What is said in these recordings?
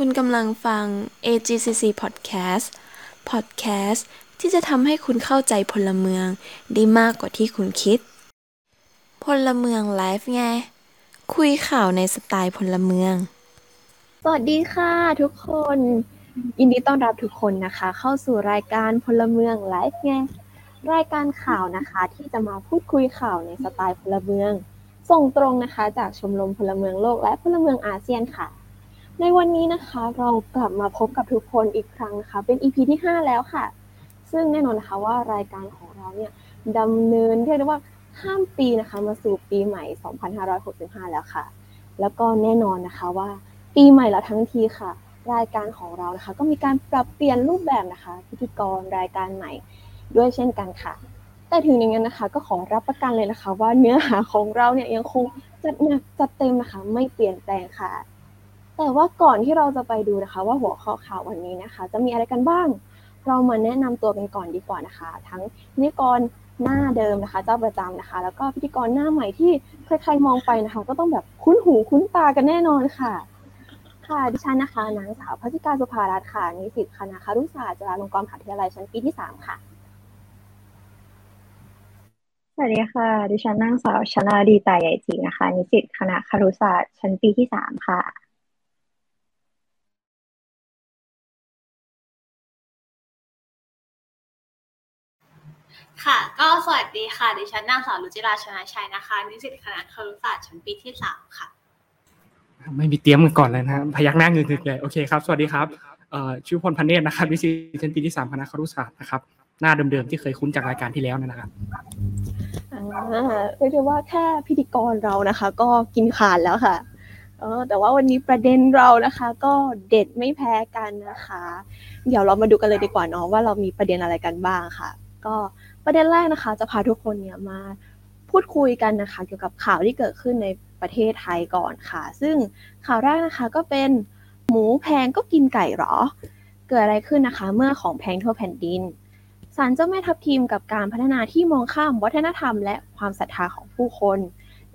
คุณกำลังฟัง AGCC Podcast Podcast ที่จะทำให้คุณเข้าใจพลเมืองได้มากกว่าที่คุณคิด พลเมืองไลฟ์ไง คุยข่าวในสไตล์พลเมือง สวัสดีค่ะทุกคนยินดีต้อนรับทุกคนนะคะ เข้าสู่รายการพลเมืองไลฟ์ไง รายการข่าวนะคะที่จะมาพูดคุยข่าวในสไตล์พลเมือง ส่งตรงนะคะ จากชมรมพลเมืองโลกและพลเมืองอาเซียนค่ะ ในวันนี้นะคะเรากลับมาพบกับทุกคนอีกครั้งนะคะ เป็น EP ที่ 5 แล้วค่ะ ซึ่งแน่นอนนะคะว่ารายการของเราเนี่ยดำเนินเรียกได้ว่าข้ามปีนะคะมาสู่ปีใหม่ 2565 แล้วค่ะ แล้วก็แน่นอนนะคะว่า ปีใหม่แล้วทั้งทีค่ะ รายการของเรานะคะ ก็มีการปรับเปลี่ยนรูปแบบนะคะ พิธีกรรายการใหม่ด้วยเช่นกันค่ะ แต่ถึงอย่างนั้นนะคะก็ขอรับประกันเลยนะคะ ว่าเนื้อหาของเราเนี่ยยังคงจัดหนักจัดเต็มนะคะ ไม่เปลี่ยนแปลงค่ะ แต่ว่าก่อนที่เราจะไปดูนะคะ ว่าหัวข้อข่าววันนี้นะคะ จะมีอะไรกันบ้าง เรามาแนะนำตัวกันก่อนดีกว่านะคะ ทั้งพิธีกรหน้าเดิมนะคะ เจ้าประจำนะคะ แล้วก็พิธีกรหน้าใหม่ที่ใครๆมองไปนะคะ ก็ต้องแบบคุ้นหูคุ้นตากันแน่นอนค่ะ ค่ะดิฉันนะคะนางสาวพัชิกาสุภารัตน์ค่ะนิสิตคณะครุศาสตร์จุฬาลงกรณ์มหาวิทยาลัยชั้นปีที่สามค่ะสวัสดีค่ะ ดิฉันนางสาวชนาดีตาใหญ่จีนะคะ นิสิตคณะครุศาสตร์ชั้นปีที่สามค่ะ ค่ะ ก็สวัสดีค่ะ ดิฉันนางสาวรุจิราชนะชัยนะคะ นิสิตคณะครุศาสตร์ชั้นปีที่สามค่ะ ไม่มีเตรียมกันก่อนเลยนะฮะพยักหน้าเงึกๆเลยโอเคครับ สวัสดีครับเอ่อชื่อพลพันเนตรนะครับวิสิตชั้นปีที่สามคณะครุศาสตร์นะครับ หน้าเดิมๆที่เคยคุ้นจากรายการที่แล้วนะครับอ่าเรียกได้ว่าแค่พิธีกรเรานะคะ ก็กินขาดแล้วค่ะเออแต่ว่าวันนี้ประเด็นเรานะคะ ก็เด็ดไม่แพ้กันนะคะ เดี๋ยวเรามาดูกันเลยดีกว่าเนาะว่าเรามีประเด็นอะไรกันบ้างค่ะ ก็ ประเด็นแรกนะคะ จะพาทุกคนเนี่ยมาพูดคุยกันนะคะ เกี่ยวกับข่าวที่เกิดขึ้นในประเทศไทยก่อนค่ะ ซึ่งข่าวแรกนะคะก็เป็นหมูแพงก็กินไก่หรอ เกิดอะไรขึ้นนะคะ เมื่อของแพงทั่วแผ่นดินศาลเจ้าแม่ทับทิมกับการพัฒนาที่มองข้ามวัฒนธรรม และความศรัทธาของผู้คน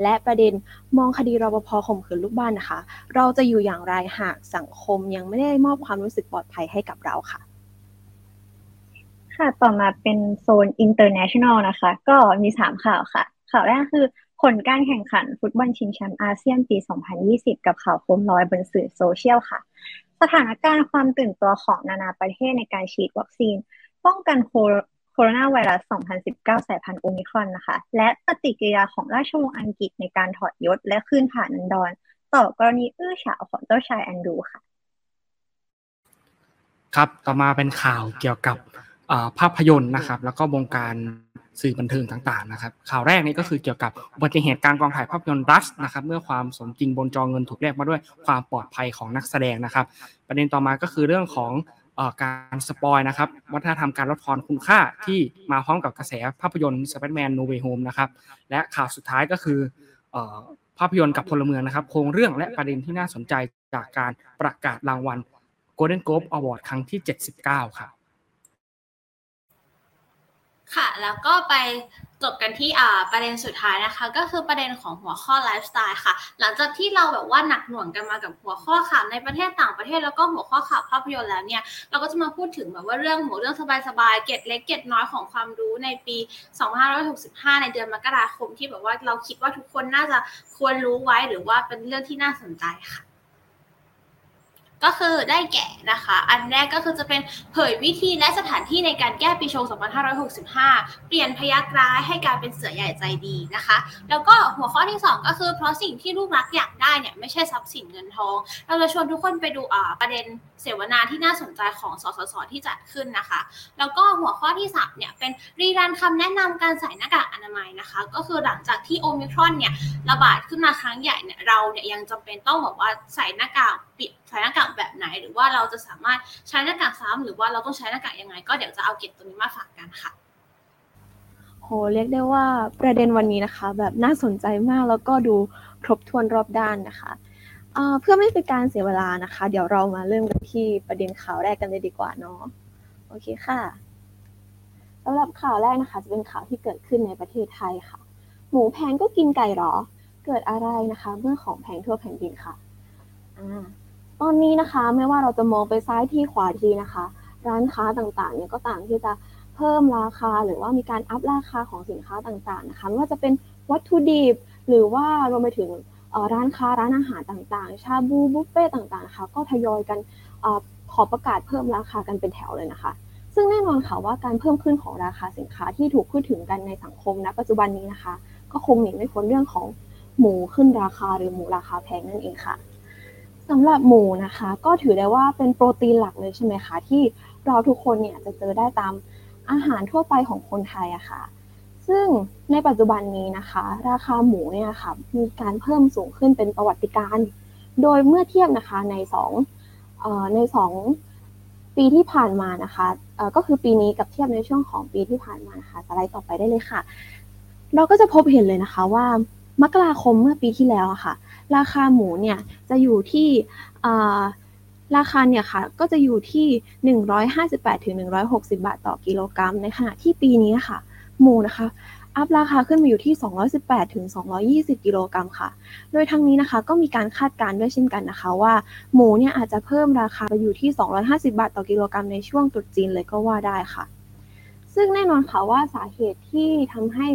และประเด็นมองคดีรปภข่มขืนลูกบ้านนะคะ เราจะอยู่อย่างไรหากสังคมยังไม่ได้มอบความรู้สึกปลอดภัยให้กับเราค่ะ ค่ะ ต่อมาเป็นโซน international นะคะ ก็มีสามข่าวค่ะ ข่าวแรกคือผลการแข่งขันฟุตบอลชิงแชมป์อาเซียนปี 2020 กับข่าวโคมลอยบนสื่อโซเชียลค่ะ สถานการณ์ความตื่นตัวของนานาประเทศในการฉีดวัคซีน ป้องกันโคโรนาไวรัส 2019 สายพันธุ์โอมิครอนนะคะ และปฏิกิริยาของราชวงศ์อังกฤษในการถอดยศและขึ้นผ่านนันดร ต่อกรณีอื้อฉาวของเจ้าชายแอนดูค่ะ ครับ ต่อมาเป็นข่าวเกี่ยวกับ ภาพยนตร์นะครับ แล้วก็วงการสื่อบันเทิงต่างๆนะครับ ข่าวแรกนี้ก็คือเกี่ยวกับอุบัติเหตุการกองถ่ายภาพยนตร์รัสนะครับ เมื่อความสมจริงบนจอเงินถูกแลกมาด้วยความปลอดภัยของนักแสดงนะครับ ประเด็นต่อมาก็คือเรื่องของการสปอยนะครับ วัฒนธรรมการลดทอนคุณค่าที่มาพร้อมกับกระแสภาพยนตร์ Spider-Man No Way Home นะครับ และข่าวสุดท้ายก็คือภาพยนตร์กับพลเมืองนะครับ โครงเรื่องและประเด็นที่น่าสนใจจากการประกาศรางวัล Golden Globe Award ครั้งที่ 79 ครับ ค่ะ แล้วก็ไปจบกันที่ประเด็นสุดท้ายนะคะ ก็คือประเด็นของหัวข้อไลฟ์สไตล์ค่ะ หลังจากที่เราแบบว่าหนักหน่วงกันมากับหัวข้อข่าวในประเทศต่างประเทศแล้วก็หัวข้อข่าวภาพยนตร์แล้วเนี่ยเราก็จะมาพูดถึงแบบว่าเรื่องหัวเรื่องสบายๆเก็ดเล็กเก็ดน้อยของความรู้ในปี 2565 ในเดือนมกราคมที่แบบว่าเราคิดว่าทุกคนน่าจะควรรู้ไว้หรือว่าเป็นเรื่องที่น่าสนใจค่ะ ก็คือได้แก่นะคะ อันแรกก็คือจะเป็นเผยวิธีและสถานที่ในการแก้ปีชง 2565 เปลี่ยนพยักร้ายให้กลายเป็นเสือใหญ่ใจดีนะคะ แล้วก็หัวข้อที่ 2 ก็คือเพราะสิ่งที่ลูกรักอยากได้เนี่ยไม่ใช่ทรัพย์สินเงินทอง เราจะชวนทุกคนไปดูอ่าประเด็นเสวนาที่น่าสนใจของสสสที่จัดขึ้นนะคะ แล้วก็หัวข้อที่3เนี่ยเป็นรีรันคำแนะนำการใส่หน้ากากอนามัยนะคะ ก็คือหลังจากที่โอมิครอนเนี่ยระบาดขึ้นมาครั้งใหญ่เนี่ยเราเนี่ยยังจำเป็นต้องบอกว่าใส่หน้ากาก ปิดใส่หน้ากากแบบไหน หรือว่าเราจะสามารถใช้หน้ากากซ้ำหรือว่าเราต้องใช้หน้ากากยังไง ก็เดี๋ยวจะเอาเก็บตัวนี้มาฝากกันค่ะโหเรียกได้ว่าประเด็นวันนี้นะคะ แบบน่าสนใจมากแล้วก็ดูครบถ้วนรอบด้านนะคะเพื่อไม่เป็นการเสียเวลานะคะ เดี๋ยวเรามาเริ่มกันที่ประเด็นข่าวแรกกันเลยดีกว่าเนาะโอเคค่ะสำหรับข่าวแรกนะคะ จะเป็นข่าวที่เกิดขึ้นในประเทศไทยค่ะ หมูแพงก็กินไก่หรอ เกิดอะไรนะคะเมื่อของแพงทั่วแผ่นดินค่ะอ่า ตอนนี้นะคะไม่ว่าเราจะมองไปซ้ายที่ขวาทีนะคะ ร้านค้าต่างๆเนี่ยก็ต่างที่จะเพิ่มราคาหรือว่ามีการอัพราคาของสินค้าต่างๆนะคะไม่ว่าจะเป็นวัตถุดิบหรือว่ารวมไปถึงร้านค้าร้านอาหารต่างๆ ชาบูบุฟเฟ่ต่างๆนะคะก็ทยอยกันอขอประกาศเพิ่มราคากันเป็นแถวเลยนะคะ ซึ่งแน่นอนค่ะว่าการเพิ่มขึ้นของราคาสินค้าที่ถูกพูดถึงกันในสังคมณปัจจุบันนี้นะคะ ก็คงหนีไม่พ้นเรื่องของหมูขึ้นราคาหรือหมูราคาแพงนั่นเองค่ะ สำหรับหมูนะคะ ก็ถือได้ว่าเป็นโปรตีนหลักเลยใช่ไหมคะ ที่เราทุกคนเนี่ยจะเจอได้ตามอาหารทั่วไปของคนไทยอะค่ะ ซึ่งในปัจจุบันนี้นะคะ ราคาหมูเนี่ยค่ะมีการเพิ่มสูงขึ้นเป็นประวัติการ โดยเมื่อเทียบนะคะในสองในสองปีที่ผ่านมานะคะก็คือปีนี้กับเทียบในช่วงของปีที่ผ่านมานะคะสไลด์ต่อไปได้เลยค่ะ เราก็จะพบเห็นเลยนะคะว่ามกราคมเมื่อปีที่แล้วค่ะ ราคาหมูเนี่ยจะอยู่ที่ราคาเนี่ยค่ะก็จะอยู่ที่ 158ถึง160 บาทต่อกิโลกรัม ในขณะที่ปีนี้ค่ะ หมูนะคะอัพราคาขึ้นมาอยู่ที่ 218ถึง220 กิโลกรัมค่ะ โดยทั้งนี้นะคะก็มีการคาดการณ์ด้วยเช่นกันนะคะ ว่าหมูเนี่ยอาจจะเพิ่มราคาไปอยู่ที่ 250 บาทต่อกิโลกรัมในช่วงตรุษจีนเลยก็ว่าได้ค่ะ ซึ่งแน่นอนค่ะว่าสาเหตุที่ทำให้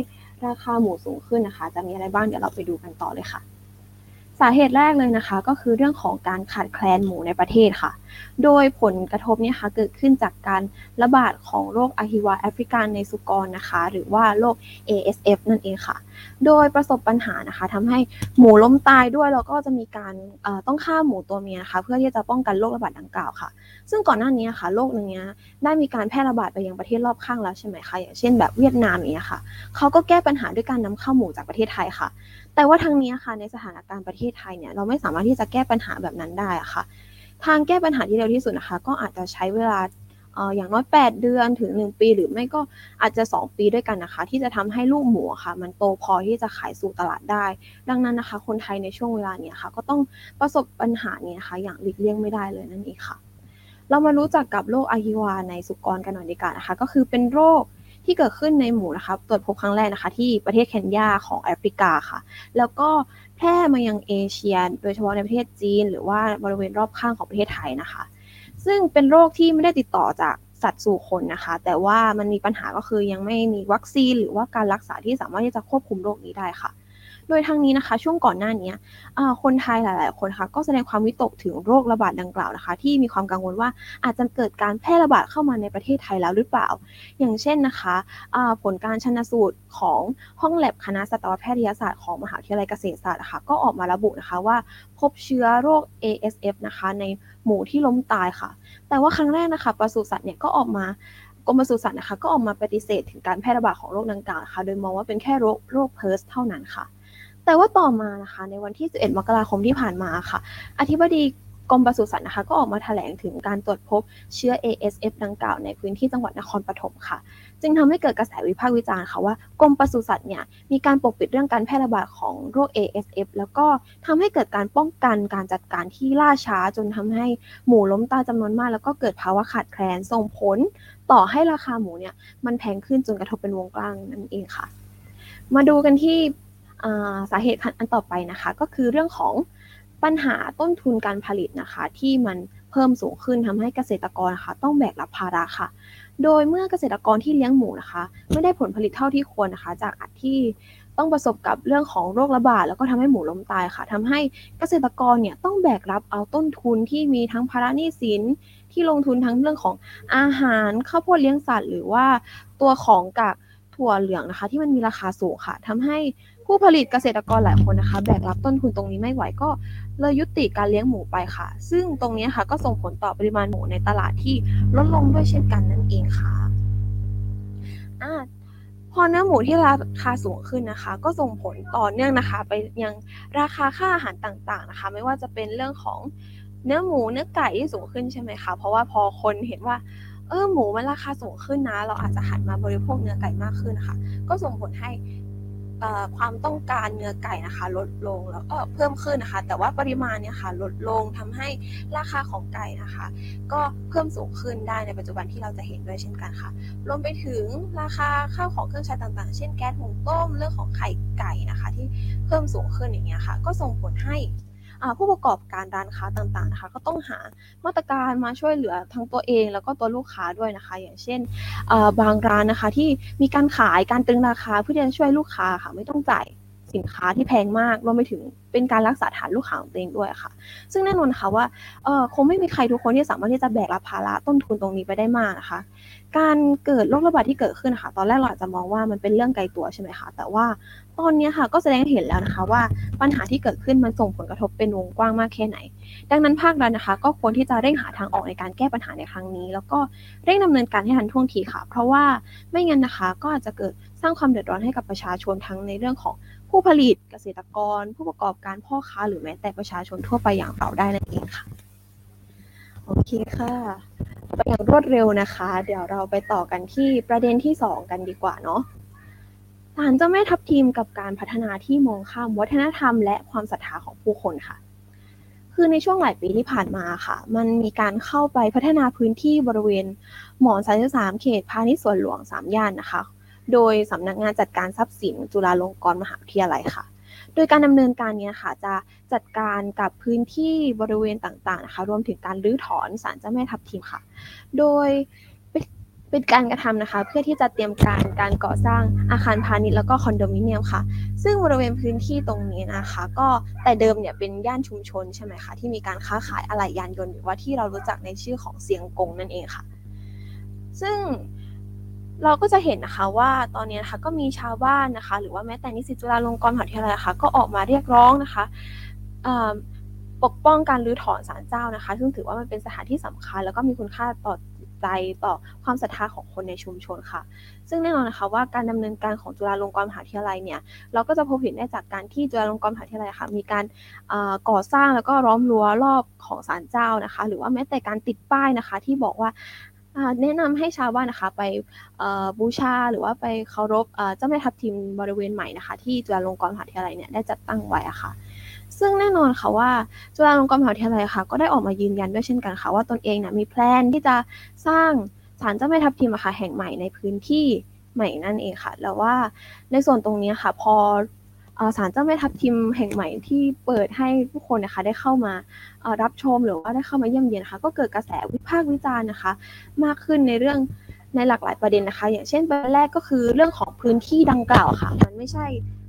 ราคาหมูสูงขึ้นนะคะ จะมีอะไรบ้างเดี๋ยวเราไปดูกันต่อเลยค่ะ สาเหตุแรกเลยนะคะ ก็คือเรื่องของการขาดแคลนหมูในประเทศค่ะ โดยผลกระทบเนี่ยค่ะเกิดขึ้นจากการระบาดของโรคอะฮิวาแอฟริกันในสุกรนะคะ หรือว่าโรค ASF นั่นเองค่ะ โดยประสบปัญหานะคะทำให้หมูล้มตายด้วยแล้วก็จะมีการต้องฆ่าหมูตัวเมียนะคะ เพื่อที่จะป้องกันโรคระบาดดังกล่าวค่ะ ซึ่งก่อนหน้านี้ค่ะโรคนี้ยได้มีการแพร่ระบาดไปยังประเทศรอบข้างแล้วใช่ไหมคะอย่างเช่นแบบเวียดนามเงี้ยค่ะเขาก็แก้ปัญหาด้วยการนำเข้าหมูจากประเทศไทยค่ะ แต่ว่าทั้งนี้ค่ะในสถานการณ์ประเทศไทยเนี่ยเราไม่สามารถที่จะแก้ปัญหาแบบนั้นได้ค่ะ ทางแก้ปัญหาที่เร็วที่สุดนะคะก็อาจจะใช้เวลาอย่างน้อย 8 เดือนถึง 1 ปี หรือไม่ก็อาจจะ 2 ปีด้วยกันนะคะ ที่จะทำให้ลูกหมูค่ะ มันโตพอที่จะขายสู่ตลาดได้ ดังนั้นนะคะ คนไทยในช่วงเวลาเนี้ยค่ะ ก็ต้องประสบปัญหานี้นะคะอย่างหลีกเลี่ยงไม่ได้เลยนั่นเองค่ะ เรามารู้จักกับโรคอะฮิวาในสุกรกันหน่อยดีกว่านะคะ ก็คือเป็นโรค ที่เกิดขึ้นในหมูนะคะตรวจพบครั้งแรกนะคะ ที่ประเทศเคนยาของแอฟริกาค่ะ แล้วก็แพร่มายังเอเชีย โดยเฉพาะในประเทศจีน หรือว่าบริเวณรอบข้างของประเทศไทยนะคะ ซึ่งเป็นโรคที่ไม่ได้ติดต่อจากสัตว์สู่คนนะคะ แต่ว่ามันมีปัญหาก็คือยังไม่มีวัคซีน หรือว่าการรักษาที่สามารถที่จะควบคุมโรคนี้ได้ค่ะ โดยทางนี้นะคะ ช่วงก่อนหน้านี้คนไทยหลาย ๆ คนคะก็แสดงความวิตกถึงโรคระบาดดังกล่าวนะคะ ที่มีความกังวลว่าอาจจะเกิดการแพร่ระบาดเข้ามาในประเทศไทยแล้วหรือเปล่า อย่างเช่นนะคะผลการชนสูตรของห้องแลบคณะสัตวแพทยศาสตร์ของมหาวิทยาลัยเกษตรศาสตร์นะคะก็ออกมาระบุนะคะว่าพบเชื้อโรค ASF นะคะในหมูที่ล้มตายค่ะ แต่ว่าครั้งแรกนะคะปศุสัตว์เนี่ยก็ออกมากรมปศุสัตว์นะคะก็ออกมาปฏิเสธถึงการแพร่ระบาดของโรคดังกล่าวนะคะโดยมองว่าเป็นแค่โรคโรคเพิร์สเท่านั้นค่ะ แต่ว่าต่อมานะคะ ในวันที่ 11 มกราคมที่ผ่านมาค่ะ อธิบดีกรมปศุสัตว์นะคะ ก็ออกมาแถลงถึงการตรวจพบเชื้อ ASF ดังกล่าวในพื้นที่จังหวัดนครปฐมค่ะ จึงทำให้เกิดกระแสวิพากษ์วิจารณ์ค่ะว่ากรมปศุสัตว์เนี่ยมีการปกปิดเรื่องการแพร่ระบาดของโรค ASF แล้วก็ทำให้เกิดการป้องกันการจัดการที่ล่าช้า จนทำให้หมูล้มตายจำนวนมาก แล้วก็เกิดภาวะขาดแคลนส่งผล ต่อให้ราคาหมูเนี่ยมันแพงขึ้นจนกระทบเป็นวงกว้างนั่นเองค่ะ มาดูกันที่ สาเหตุอันต่อไปนะคะ ก็คือเรื่องของปัญหาต้นทุนการผลิตนะคะ ที่มันเพิ่มสูงขึ้นทำให้เกษตรกรนะคะ ต้องแบกรับภาระค่ะ โดยเมื่อเกษตรกรที่เลี้ยงหมูนะคะ ไม่ได้ผลผลิตเท่าที่ควรนะคะ จากอัที่ต้องประสบกับเรื่องของโรคระบาดแล้วก็ทำให้หมูล้มตายค่ะทำให้เกษตรกรเนี่ยต้องแบกรับเอาต้นทุนที่มีทั้งภาระหนี้สินที่ลงทุนทั้งเรื่องของอาหารข้าวโพดเลี้ยงสัตว์ หรือว่าตัวของกากถั่วเหลืองนะคะ ที่มันมีราคาสูงค่ะทำให้ ผู้ผลิตเกษตรกรหลายคนนะคะ แบกรับต้นทุนตรงนี้ไม่ไหวก็เลยยุติการเลี้ยงหมูไปค่ะ ซึ่งตรงนี้ค่ะก็ส่งผลต่อปริมาณหมูในตลาดที่ลดลงด้วยเช่นกันนั่นเองค่ะอ่าพอเนื้อหมูที่ราคาสูงขึ้นนะคะ ก็ส่งผลต่อเนื่องนะคะ ไปยังราคาค่าอาหารต่างๆนะคะ ไม่ว่าจะเป็นเรื่องของเนื้อหมูเนื้อไก่ที่สูงขึ้นใช่ไหมคะเพราะว่าพอคนเห็นว่าเออหมูมันราคาสูงขึ้นนะ เราอาจจะหันมาบริโภคเนื้อไก่มากขึ้นนะคะก็ส่งผลให้ ความต้องการเนื้อไก่นะคะ ลดลงแล้วก็เพิ่มขึ้นนะคะ แต่ว่าปริมาณเนี่ยค่ะลดลงทำให้ราคาของไก่นะคะ ก็เพิ่มสูงขึ้นได้ในปัจจุบันที่เราจะเห็นด้วยเช่นกันค่ะ รวมไปถึงราคาข้าวของเครื่องใช้ต่างๆ เช่นแก๊สหุงต้มเรื่องของไข่ไก่นะคะ ที่เพิ่มสูงขึ้นอย่างเงี้ยค่ะ ก็ส่งผลให้ ผู้ประกอบการร้านค้าต่างๆนะคะก็ต้องหามาตรการมาช่วยเหลือทั้งตัวเอง แล้วก็ตัวลูกค้าด้วยนะคะ อย่างเช่นบางร้านนะคะที่มีการขายการตึงราคาเพื่อที่จะช่วยลูกค้าค่ะไม่ต้องจ่ายสินค้าที่แพงมากรวมไปถึงเป็นการรักษาฐานลูกค้าของตัวเองด้วยค่ะ ซึ่งแน่นอนค่ะว่าคงไม่มีใครทุกคนที่สามารถที่จะแบกรับภาระต้นทุนตรงนี้ไปได้มากนะคะ การเกิดโรคระบาดที่เกิดขึ้นนะคะตอนแรกเราอาจจะมองว่ามันเป็นเรื่องไกลตัวใช่ไหมคะ แต่ว่าตอนนี้ค่ะก็แสดงเห็นแล้วนะคะว่าปัญหาที่เกิดขึ้นมันส่งผลกระทบเป็นวงกว้างมากแค่ไหน ดังนั้นภาครัฐนะคะ ก็ควรที่จะเร่งหาทางออกในการแก้ปัญหาในครั้งนี้ แล้วก็เร่งดำเนินการให้ทันท่วงทีค่ะ เพราะว่าไม่งั้นนะคะก็อาจจะเกิดสร้างความเดือดร้อนให้กับประชาชนทั้งในเรื่องของผู้ผลิตเกษตรกร ผู้ประกอบการพ่อค้าหรือแม้แต่ประชาชนทั่วไปอย่างเราได้นั่นเองค่ะ โอเคค่ะไปอย่างรวดเร็วนะคะ เดี๋ยวเราไปต่อกันที่ประเด็นที่ 2 กันดีกว่าเนาะศาลเจ้าแม่ทับทีมกับการพัฒนาที่มองข้ามวัฒนธรรม และความศรัทธาของผู้คนค่ะ คือในช่วงหลายปีที่ผ่านมาค่ะ มันมีการเข้าไปพัฒนาพื้นที่บริเวณ หมอน33เขตพาณิชย์สวนหลวง3ย่านนะคะ โดยสำนักงานจัดการทรัพย์สินจุฬาลงกรณ์มหาวิทยาลัยค่ะ โดยการดำเนินการนี้ค่ะจะจัดการกับพื้นที่บริเวณต่างๆนะคะรวมถึงการรื้อถอนศาลเจ้าแม่ทับทิมค่ะ โดยเป็นการกระทำนะคะ เพื่อที่จะเตรียมการการก่อสร้างอาคารพาณิชย์แล้วก็คอนโดมิเนียมค่ะ ซึ่งบริเวณพื้นที่ตรงนี้นะคะ ก็แต่เดิมเนี่ยเป็นย่านชุมชนใช่ไหมคะที่มีการค้าขายอะไหล่ยานยนต์หรือว่าที่เรารู้จักในชื่อของเสียงกงนั่นเองค่ะ ซึ่ง เราก็จะเห็นนะคะว่าตอนนี้นะคะก็มีชาวบ้านนะคะ หรือว่าแม้แต่นิสิตจุฬาลงกรณ์มหาวิทยาลัยนะคะก็ออกมาเรียกร้องนะคะปกป้องการรื้อถอนศาลเจ้านะคะ ซึ่งถือว่ามันเป็นสถานที่สำคัญ แล้วก็มีคุณค่าต่อใจต่อความศรัทธาของคนในชุมชนค่ะ ซึ่งแน่นอนนะคะว่าการดำเนินการของจุฬาลงกรณ์มหาวิทยาลัยเนี่ยเราก็จะพบเห็นได้จากการที่จุฬาลงกรณ์มหาวิทยาลัยค่ะมีการก่อสร้างแล้วก็ล้อมรั้วรอบของศาลเจ้านะคะ หรือว่าแม้แต่การติดป้ายนะคะ ที่บอกว่า แนะนำให้ชาวบ้านนะคะไปบูชาหรือว่าไปเคารพเจ้าแม่ทับทิมบริเวณใหม่นะคะ ที่จุฬาลงกรณ์มหาวิทยาลัยเนี่ยได้จัดตั้งไว้อะค่ะซึ่งแน่นอนค่ะว่าจุฬาลงกรณ์มหาวิทยาลัยค่ะ ก็ได้ออกมายืนยันด้วยเช่นกันค่ะว่าตนเองนี่ยมีแพลนที่จะสร้างศาลเจ้าแม่ทับทิมค่ะแห่งใหม่ในพื้นที่ใหม่นั่นเองค่ะ แล้วว่าในส่วนตรงนี้ค่ะ พอ ศาลเจ้าแม่ทับทิมแห่งใหม่ที่เปิดให้ผู้คนนะคะได้เข้ามารับชมหรือว่าได้เข้ามาเยี่ยมเยียนนะคะก็เกิดกระแสวิพากษ์วิจารณ์นะคะ มากขึ้นในเรื่องในหลากหลายประเด็นนะคะ อย่างเช่นประเด็นแรกก็คือเรื่องของพื้นที่ดังกล่าวค่ะ มันไม่ใช่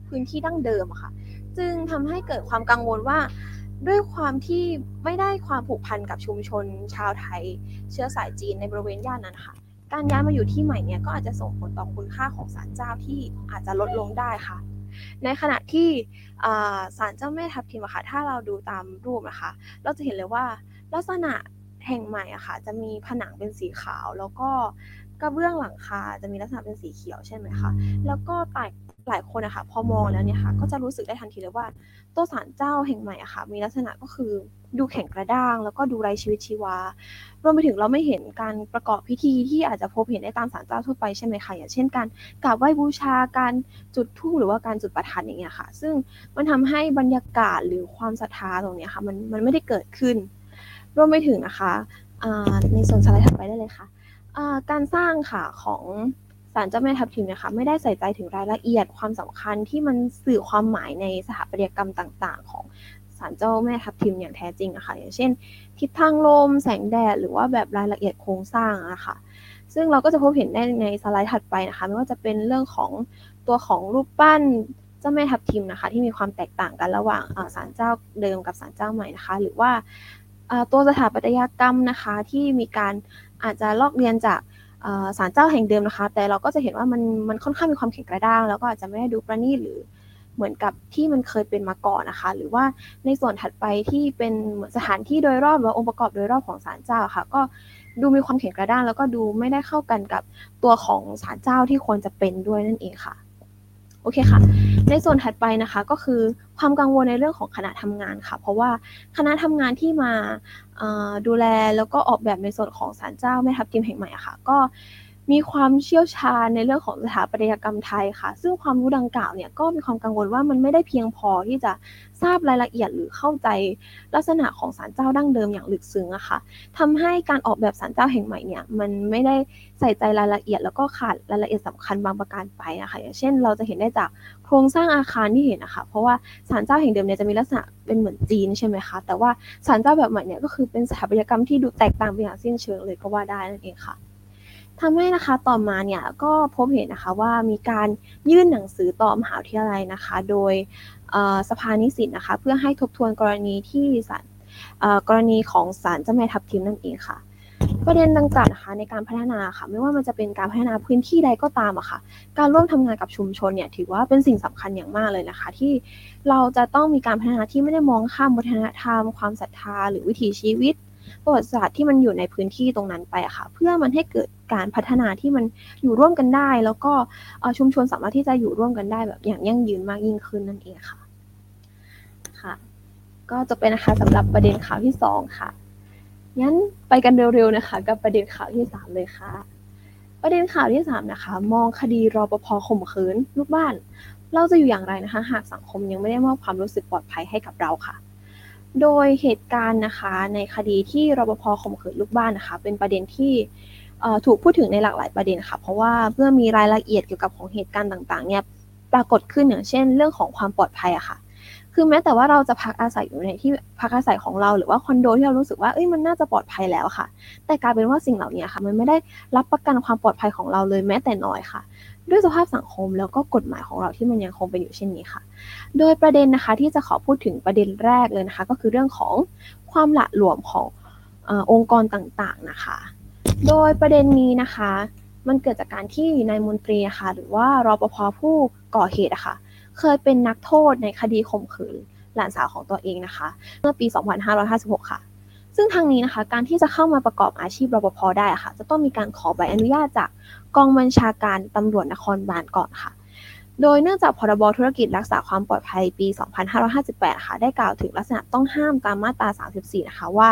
พื้นที่ดั้งเดิมค่ะ จึงทำให้เกิดความกังวลว่าด้วยความที่ไม่ได้ความผูกพันกับชุมชนชาวไทย เชื้อสายจีนในบริเวณย่านนั้นค่ะ การย้ายมาอยู่ที่ใหม่เนี่ยก็อาจจะส่งผลต่อคุณค่าของศาลเจ้าที่อาจจะลดลงได้ค่ะ ในขณะที่ศาลเจ้าแม่ทับทิมค่ะถ้าเราดูตามรูปนะคะ เราจะเห็นเลยว่าลักษณะแห่งใหม่อะค่ะ จะมีผนังเป็นสีขาว แล้วก็กระเบื้องหลังคาจะมีลักษณะเป็นสีเขียวใช่ไหมคะแล้วก็ใต้หลายคนอะค่ะพอมองแล้วเนี่ยค่ะ ก็จะรู้สึกได้ทันทีเลยว่าตัวศาลเจ้าแห่งใหม่อะค่ะ มีลักษณะก็คือ ดูแข็งกระด้าง แล้วก็ดูไร้ชีวิตชีวารวมไปถึงเราไม่เห็นการประกอบพิธีที่อาจจะพบเห็นได้ตามศาลเจ้าทั่วไปใช่ไหมคะอย่างเช่นการกราบไหว้บูชาการจุดธูปหรือว่าการจุดประทัดอย่างเงี้ยค่ะ ซึ่งมันทำให้บรรยากาศหรือความศรัทธาตรงนี้ค่ะมันมันไม่ได้เกิดขึ้น รวมไปถึงนะคะในส่วนสไลด์ถัดไปได้เลยค่ะการสร้างค่ะของศาลเจ้าแม่ทับทิมนะคะไม่ได้ใส่ใจถึงรายละเอียดความสำคัญที่มันสื่อความหมายในสถาปัตยกรรมต่าง ๆ ของ ศาลเจ้าแม่ทับทิมอย่างแท้จริงอะคะ่ะอย่างเช่น ทิศทางลม แสงแดด หรือว่าแบบรายละเอียดโครงสร้างอะคะ่ะ ซึ่งเราก็จะพบเห็นได้ในสไลด์ถัดไปนะคะ ไม่ว่าจะเป็นเรื่องของตัวของรูปปั้นเจ้าแม่ทับทิมนะคะ ที่มีความแตกต่างกันระหว่างศาลเจ้าเดิมกับศาลเจ้าใหม่นะคะ หรือว่าตัวสถาปัตยกรรมนะคะที่มีการอาจจะลอกเรียนจากศาลเจ้าแห่งเดิมนะคะ แต่เราก็จะเห็นว่ามันมันค่อนข้างมีความแข็งกระด้าง แล้วก็อาจจะไม่ได้ดูประณีตหรือ เหมือนกับที่มันเคยเป็นมาก่อนนะคะ หรือว่าในส่วนถัดไปที่เป็นสถานที่โดยรอบหรือองค์ประกอบโดยรอบของศาลเจ้าค่ะ ก็ดูมีความแข็งกระด้างแล้วก็ดูไม่ได้เข้ากันกับตัวของศาลเจ้าที่ควรจะเป็นด้วยนั่นเองค่ะโอเคค่ะ ในส่วนถัดไปนะคะก็คือความกังวลในเรื่องของคณะทำงานค่ะ เพราะว่าคณะทำงานที่มาดูแลแล้วก็ออกแบบในส่วนของศาลเจ้าแม่ทับทิมแห่งใหม่ะค่ะ ก็ มีความเชี่ยวชาญในเรื่องของสถาปัตยกรรมไทยค่ะ ซึ่งความรู้ดังกล่าวเนี่ยก็มีความกังวลว่ามันไม่ได้เพียงพอที่จะทราบรายละเอียดหรือเข้าใจลักษณะของศาลเจ้าดั้งเดิมอย่างลึกซึ้งอะค่ะทำให้การออกแบบศาลเจ้าแห่งใหม่เนี่ยมันไม่ได้ใส่ใจรายละเอียด แล้วก็ขาดรายละเอียดสำคัญบางประการไปนะคะอย่างเช่น เราจะเห็นได้จากโครงสร้างอาคารที่เห็นนะคะเพราะว่าศาลเจ้าแห่งเดิมเนี่ยจะมีลักษณะเป็นเหมือนจีนใช่ไหมคะแต่ว่าศาลเจ้าแบบใหม่เนี่ยก็คือเป็นสถาปัตยกรรมที่ดูแตกต่างไปอย่างสิ้นเชิงเลยก็ว่าได้นั่นเองค่ะ ทำให้นะคะต่อมาเนี่ยก็พบเห็นนะคะว่ามีการยื่นหนังสือต่อมหาวิทยาลัยนะคะ โดยสภานิสิตนะคะ เพื่อให้ทบทวนกรณีที่ศาลกรณีของศาลเจ้าแม่ทับทิมนั่นเองค่ะประเด็นดังกล่าวนะคะในการพัฒนาค่ะ ไม่ว่ามันจะเป็นการพัฒนาพื้นที่ใดก็ตามอะค่ะ การร่วมทำงานกับชุมชนเนี่ยถือว่าเป็นสิ่งสำคัญอย่างมากเลยนะคะ ที่เราจะต้องมีการพัฒนาที่ไม่ได้มองข้ามวัฒนธรรม ความศรัทธา หรือวิถีชีวิต ประวัติศาสตร์ที่มันอยู่ในพื้นที่ตรงนั้นไปอะค่ะ เพื่อมันให้เกิด การพัฒนาที่มันอยู่ร่วมกันได้ แล้วก็ชุมชนสามารถที่จะอยู่ร่วมกันได้แบบอย่างยั่งยืนมากยิ่งขึ้นนั่นเองค่ะค่ะ ก็จะเป็นนะคะสำหรับประเด็นข่าวที่ 2 ค่ะงั้นไปกันเร็วๆนะคะ กับประเด็นข่าวที่ 3 เลยค่ะ ประเด็นข่าวที่ 3 นะคะ มองคดีรอปภข่มขืนลูกบ้าน เราจะอยู่อย่างไรนะคะ หากสังคมยังไม่ได้มอบความรู้สึกปลอดภัยให้กับเราค่ะโดยเหตุการณ์นะคะในคดีที่รปภข่มขืนลูกบ้านนะคะ เป็นประเด็นที่ ถูกพูดถึงในหลากหลายประเด็นค่ะ เพราะว่าเมื่อมีรายละเอียดเกี่ยวกับของเหตุการณ์ต่างๆเนี่ยปรากฏขึ้นอย่างเช่น เรื่องของความปลอดภัยอะค่ะ คือแม้แต่ว่าเราจะพักอาศัยอยู่ในที่พักอาศัยของเราหรือว่าคอนโดที่เรารู้สึกว่าเอ้ยมันน่าจะปลอดภัยแล้วค่ะ แต่กลายเป็นว่าสิ่งเหล่านี้ค่ะ มันไม่ได้รับประกันความปลอดภัยของเราเลยแม้แต่น้อยค่ะ ด้วยสภาพสังคมแล้วก็กฎหมายของเราที่มันยังคงเป็นอยู่เช่นนี้ค่ะ โดยประเด็นนะคะที่จะขอพูดถึงประเด็นแรกเลยนะคะ ก็คือเรื่องของความหละหลวมของอองค์กรต่างๆนะคะ โดยประเด็นนี้นะคะ มันเกิดจากการที่นายมนตรีค่ะ หรือว่ารปภผู้ก่อเหตุอะคะ่ะ เคยเป็นนักโทษในคดีข่มขืนหลานสาวของตัวเองนะคะ เมื่อปี 2556 ค่ะ ซึ่งทางนี้นะคะ การที่จะเข้ามาประกอบอาชีพรปภได้ค่ะ จะต้องมีการขอใบอนุญาตจากกองบัญชาการตำรวจนครบาลก่อนค่ะ โดยเนื่องจากพรบธุรกิจรักษาความปลอดภัยปี 2558 ค่ะ ได้กล่าวถึงลักษณะต้องห้ามตามมาตรา 34 นะคะว่า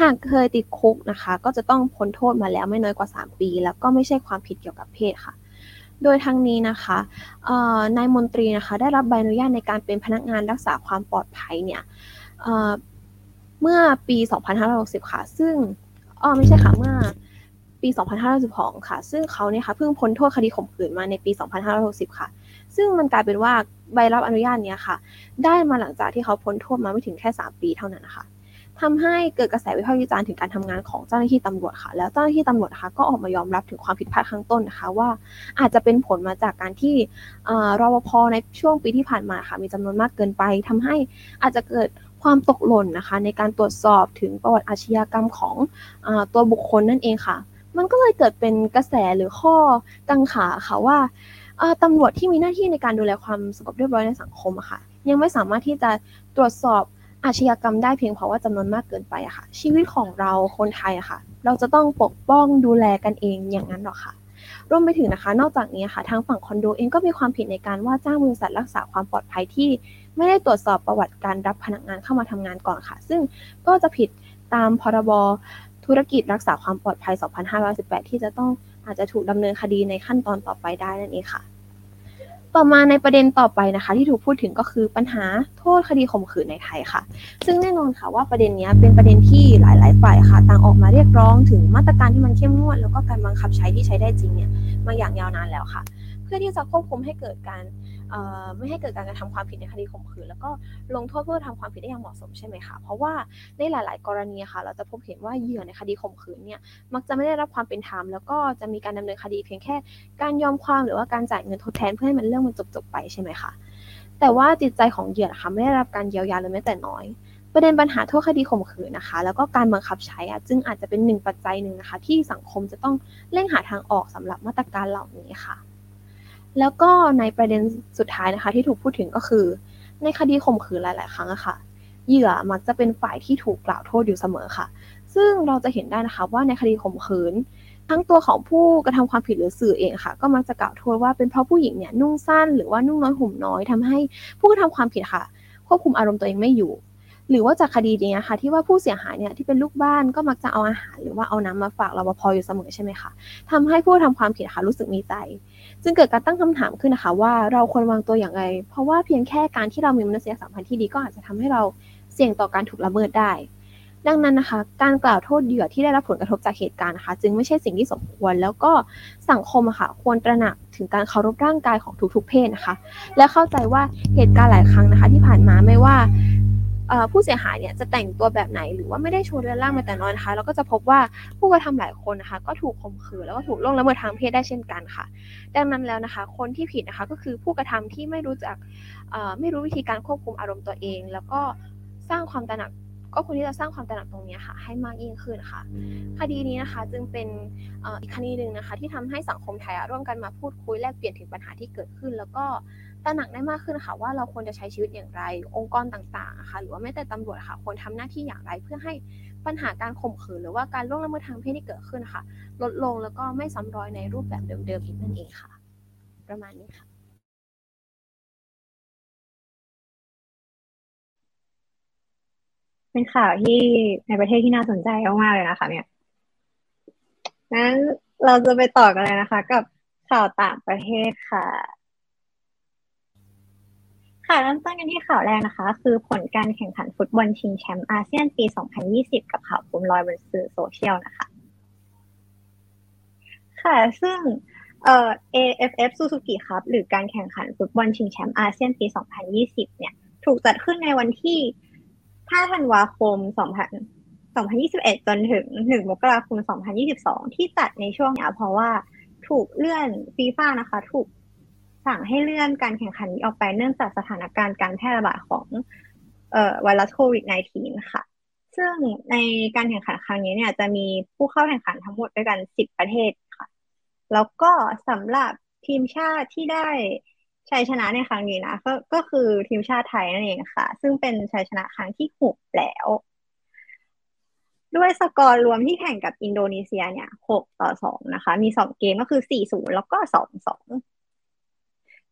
หากเคยติดคุกนะคะ ก็จะต้องพ้นโทษมาแล้วไม่น้อยกว่า 3 ปี แล้วก็ไม่ใช่ความผิดเกี่ยวกับเพศค่ะ โดยทั้งนี้นะคะนายมนตรีนะคะ ได้รับใบอนุญาตในการเป็นพนักงานรักษาความปลอดภัยเนี่ยเมื่อปี 2560 ค่ะ ซึ่งอ๋อไม่ใช่ค่ะ เมื่อปี 2562ค่ะ ซึ่งเขาเนี่ยค่ะเพิ่งพ้นโทษคดีข่มขืนมาในปี 2560 ค่ะ ซึ่งมันกลายเป็นว่าใบรับอนุญาตเนี้ยค่ะ ได้มาหลังจากที่เขาพ้นโทษมาไม่ถึงแค่ 3 ปีเท่านั้นนะคะ ทำให้เกิดกระแสวิพากษ์วิจารณ์ถึงการทำงานของเจ้าหน้าที่ตำรวจค่ะ แล้วเจ้าหน้าที่ตำรวจนะคะก็ออกมายอมรับถึงความผิดพลาดข้างต้นนะคะ ว่าอาจจะเป็นผลมาจากการที่รปภในช่วงปีที่ผ่านมาค่ะ มีจำนวนมากเกินไปทำให้อาจจะเกิดความตกหล่นนะคะ ในการตรวจสอบถึงประวัติอาชญากรรมของอตัวบุคคลนั่นเองค่ะ มันก็เลยเกิดเป็นกระแสหรือข้อกังขาค่ะว่าตำรวจที่มีหน้าที่ในการดูแลความสงบเรียบร้อยในสังคมอะค่ะ ยังไม่สามารถที่จะตรวจสอบ อาชญากรรมได้เพียงเพราะว่าจำนวนมากเกินไปอะค่ะ ชีวิตของเราคนไทยอะค่ะ เราจะต้องปกป้องดูแลกันเองอย่างนั้นหรอค่ะรวมไปถึงนะคะ นอกจากนี้ค่ะทางฝั่งคอนโดเองก็มีความผิดในการว่าจ้างบริษัทรักษาความปลอดภัยที่ไม่ได้ตรวจสอบประวัติการรับพนักงานเข้ามาทำงานก่อนค่ะ ซึ่งก็จะผิดตามพรบธุรกิจรักษาความปลอดภัย 2518 ที่จะต้องอาจจะถูกดำเนินคดีในขั้นตอนต่อไปได้นั่นเองค่ะ ต่อมาในประเด็นต่อไปนะคะ ที่ถูกพูดถึงก็คือปัญหาโทษคดีข่มขืนในไทยค่ะ ซึ่งแน่นอนค่ะว่าประเด็นนี้เป็นประเด็นที่หลาย ๆ ฝ่ายค่ะ ต่างออกมาเรียกร้องถึงมาตรการที่มันเข้มงวด แล้วก็การบังคับใช้ที่ใช้ได้จริงเนี่ยมาอย่างยาวนานแล้วค่ะ เพื่อที่จะควบคุมให้เกิดการ ไม่ให้เกิดการกระทำความผิดในคดีข่มขืนแล้วก็ลงโทษเพื่อทำความผิดได้อย่างเหมาะสมใช่ไหมคะเพราะว่าในหลาย ๆ กรณีค่ะ เราจะพบเห็นว่าเหยื่อในคดีข่มขืนเนี่ยมักจะไม่ได้รับความเป็นธรรมแล้วก็จะมีการดำเนินคดีเพียงแค่ การยอมความหรือว่าการจ่ายเงินทดแทนเพื่อให้มันเรื่องมันจบๆไปใช่ไหมคะแต่ว่าจิตใจของเหยื่อค่ะไม่ได้รับการเยียวยาเลยแม้แต่น้อย ประเด็นปัญหาโทษคดีข่มขืนนะคะ แล้วก็การบังคับใช้อะจึงอาจจะเป็นหนึ่งปัจจัยหนึ่งนะคะ ที่สังคมจะต้องเร่งหาทางออกสำหรับมาตรการเหล่านี้ค่ะ แล้วก็ในประเด็นสุดท้ายนะคะที่ถูกพูดถึงก็คือ ในคดีข่มขืนหลาย ๆ ครั้งอะค่ะ เหยื่อมักจะเป็นฝ่ายที่ถูกกล่าวโทษอยู่เสมอค่ะ ซึ่งเราจะเห็นได้นะคะว่าในคดีข่มขืน ทั้งตัวของผู้กระทำความผิดหรือสื่อเองค่ะ ก็มักจะกล่าวโทษว่าเป็นเพราะผู้หญิงเนี่ยนุ่งสั้นหรือว่านุ่งน้อยห่มน้อยทำให้ผู้กระทำความผิดค่ะ ควบคุมอารมณ์ตัวเองไม่อยู่หรือว่าจากคดีนี้นะคะที่ว่าผู้เสียหายเนี่ยที่เป็นลูกบ้านก็มักจะเอาอาหาร หรือว่าเอาน้ำมาฝากรปภอยู่เสมอใช่ไหมคะทำให้ผู้ทำความผิดค่ะรู้สึกมีใจ จึงเกิดการตั้งคำถามขึ้นนะคะ ว่าเราควรวางตัวอย่างไร เพราะว่าเพียงแค่การที่เรามีมนุษยสัมพันธ์ที่ดีก็อาจจะทำให้เราเสี่ยงต่อการถูกละเมิดได้ ดังนั้นนะคะ การกล่าวโทษเหยื่อที่ได้รับผลกระทบจากเหตุการณ์นะคะ จึงไม่ใช่สิ่งที่สมควร แล้วก็สังคมอะค่ะควรตระหนักถึงการเคารพร่างกายของทุกๆ เพศนะคะ และเข้าใจว่าเหตุการณ์หลายครั้งนะคะ ที่ผ่านมาไม่ว่า ผู้เสียหายเนี่ยจะแต่งตัวแบบไหนหรือว่าไม่ได้โชว์เรือนร่างมาแต่น้อยนะคะเราก็จะพบว่าผู้กระทำหลายคนนะคะก็ถูกข่มขืนแล้วก็ถูกล่วงละเมิดทางเพศได้เช่นกันค่ะ ดังนั้นแล้วนะคะ คนที่ผิดนะคะก็คือผู้กระทำที่ไม่รู้จักไม่รู้วิธีการควบคุมอารมณ์ตัวเอง แล้วก็สร้างความตระหนักก็ควรที่จะสร้างความตระหนักตรงนี้ค่ะ ให้มากยิ่งขึ้นค่ะ คดีนี้นะคะจึงเป็นอีกคดีหนึ่งนะคะ ที่ทำให้สังคมไทยร่วมกันมาพูดคุยแลกเปลี่ยนถึงปัญหาที่เกิดขึ้น แล้วก็ ตระหนักได้มากขึ้นค่ะว่าเราควรจะใช้ชีวิตอย่างไร องค์กรต่างๆค่ะหรือว่าแม้แต่ตำรวจค่ะควรทำหน้าที่อย่างไร เพื่อให้ปัญหาการข่มขืนหรือว่าการล่วงละเมิดทางเพศที่เกิดขึ้นค่ะ ลดลงแล้วก็ไม่ซ้ำรอยในรูปแบบเดิมๆอีกนั่นเองค่ะ ประมาณนี้ค่ะเป็นข่าวที่ในประเทศที่น่าสนใจมากๆเลยนะคะ เนี่ยงั้นเราจะไปต่อกันเลยนะคะ กับข่าวต่างประเทศค่ะ ค่ะเริ่มต้นกันที่ข่าวแรกนะคะ คือผลการแข่งขันฟุตบอลชิงแชมป์อาเซียนปี 2020 กับข่าวปุ่มลอยบนสื่อโซเชียลนะคะ ค่ะซึ่งเอ่อ AFF Suzuki ครับ หรือการแข่งขันฟุตบอลชิงแชมป์อาเซียนปี 2020 เนี่ย ถูกจัดขึ้นในวันที่ 5 ธันวาคม 2000 2021 จนถึง 1 มกราคม 2022 ที่จัดในช่วงนี้เพราะว่าถูกเลื่อนฟีฟ่านะคะ ถูก สั่งให้เลื่อนการแข่งขันนี้ออกไปเนื่องจากสถานการณ์การแพร่ระบาดของไวรัสโควิด -19 ค่ะ ซึ่งในการแข่งขันครั้งนี้เนี่ยจะมีผู้เข้าแข่งขันทั้งหมดด้วยกัน 10 ประเทศค่ะ แล้วก็สำหรับทีมชาติที่ได้ชัยชนะในครั้งนี้นะก็ก็คือทีมชาติไทยนั่นเองค่ะ ซึ่งเป็นชัยชนะครั้งที่หกแล้ว ด้วยสกอร์รวมที่แข่งกับอินโดนีเซียเนี่ยหกต่อสองนะคะ มีสองเกมก็คือสี่ศูนย์แล้วก็สองสอง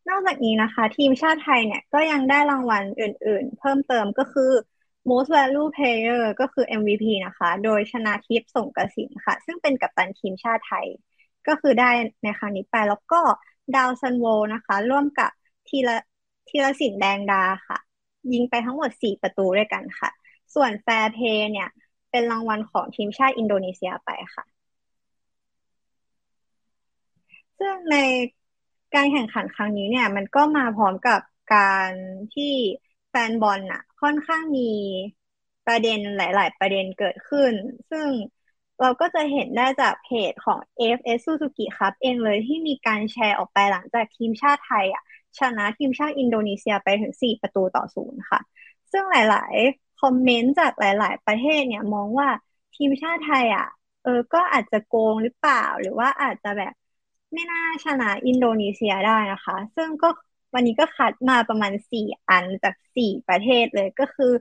นอกจากนี้นะคะ ทีมชาติไทยเนี่ยก็ยังได้รางวัลอื่นๆ เพิ่มเติมก็คือ most value player ก็คือ MVP นะคะ โดยชนาธิป สรงกระสินธ์ค่ะ ซึ่งเป็นกัปตันทีมชาติไทย ก็คือได้ในครั้งนี้ไปแล้วก็ดาวซัลโวนะคะ ร่วมกับทีละธีรศิลป์ แดงดาค่ะ ยิงไปทั้งหมด 4 ประตูด้วยกันค่ะ ส่วน Fair Play เนี่ย เป็นรางวัลของทีมชาติอินโดนีเซียไปค่ะ ซึ่งใน การแข่งขันครั้งนี้เนี่ย มันก็มาพร้อมกับการที่แฟนบอลน่ะ ค่อนข้างมีประเด็นหลาย ๆ ประเด็นเกิดขึ้น ซึ่งเราก็จะเห็นได้จากเพจของ AFS Suzuki ครับ เองเลยที่มีการแชร์ออกไปหลังจากทีมชาติไทยอะชนะทีมชาติอินโดนีเซียไปถึง 4 ประตูต่อศูนย์ค่ะ ซึ่งหลาย ๆ คอมเมนต์จากหลาย ๆ ประเทศเนี่ยมองว่าทีมชาติไทยอะเออก็อาจจะโกงหรือเปล่า หรือว่าอาจจะแบบ ไม่น่าชนะอินโดนีเซียได้นะคะ ซึ่งก็วันนี้ก็คัดมาประมาณสี่อันจากสี่ประเทศเลยก็คือ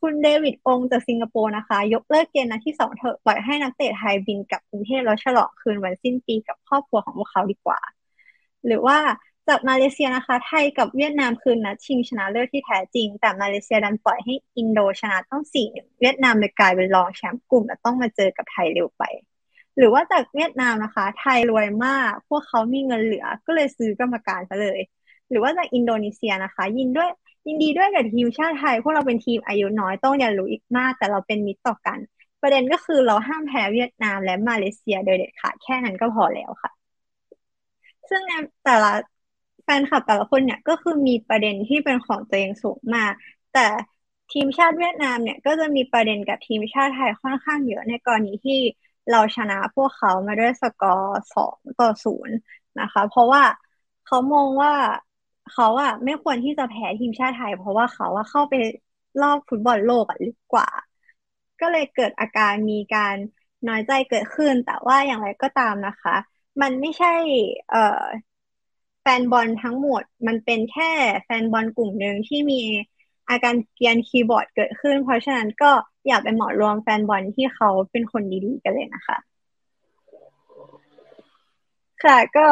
คุณเดวิดองจากสิงคโปร์นะคะ ยกเลิกเกณฑ์นัดที่สองเถอะปล่อยให้นักเตะไทยบินกลับกรุงเทพแล้วฉลองคืนวันสิ้นปีกับครอบครัวของพวกเขาดีกว่า หรือว่าจากมาเลเซียนะคะ ไทยกับเวียดนามคือนัดชิงชนะเลิศที่แท้จริง แต่มาเลเซียดันปล่อยให้อินโดชนะต้องสี่เวียดนามเลยกลายเป็นรองแชมป์กลุ่มและต้องมาเจอกับไทยเร็วไป หรือว่าจากเวียดนามนะคะ ไทยรวยมาก พวกเขามีเงินเหลือ ก็เลยซื้อกรรมการซะเลย หรือว่าจากอินโดนีเซียนะคะ ยินด้วยยินดีด้วยกับทีมชาติไทย พวกเราเป็นทีมอายุน้อยต้องเรียนรู้อีกมาก แต่เราเป็นมิตรต่อกัน ประเด็นก็คือเราห้ามแพ้เวียดนามและมาเลเซียโดยเด็ดขาดแค่นั้นก็พอแล้วค่ะ ซึ่งในแต่ละแฟนคลับแต่ละคนเนี่ยก็คือมีประเด็นที่เป็นของตัวเองสูงมาก แต่ทีมชาติเวียดนามเนี่ยก็จะมีประเด็นกับทีมชาติไทยค่อนข้างเยอะในกรณีที่ เราชนะพวกเขามาด้วยสกอร์สองต่อศูนย์นะคะ เพราะว่าเขามองว่าเขาอะไม่ควรที่จะแพ้ทีมชาติไทย เพราะว่าเขาอะเข้าไปรอบฟุตบอลโลกอะลึกกว่า ก็เลยเกิดอาการมีการน้อยใจเกิดขึ้น แต่ว่าอย่างไรก็ตามนะคะ มันไม่ใช่ เอ่อแฟนบอลทั้งหมด มันเป็นแค่แฟนบอลกลุ่มหนึ่งที่มี อาการเกรียนคีย์บอร์ดเกิดขึ้น เพราะฉะนั้นก็อย่าไปเหมารวมแฟนบอลที่เขาเป็นคนดีๆกันเลยนะคะ ค่ะก็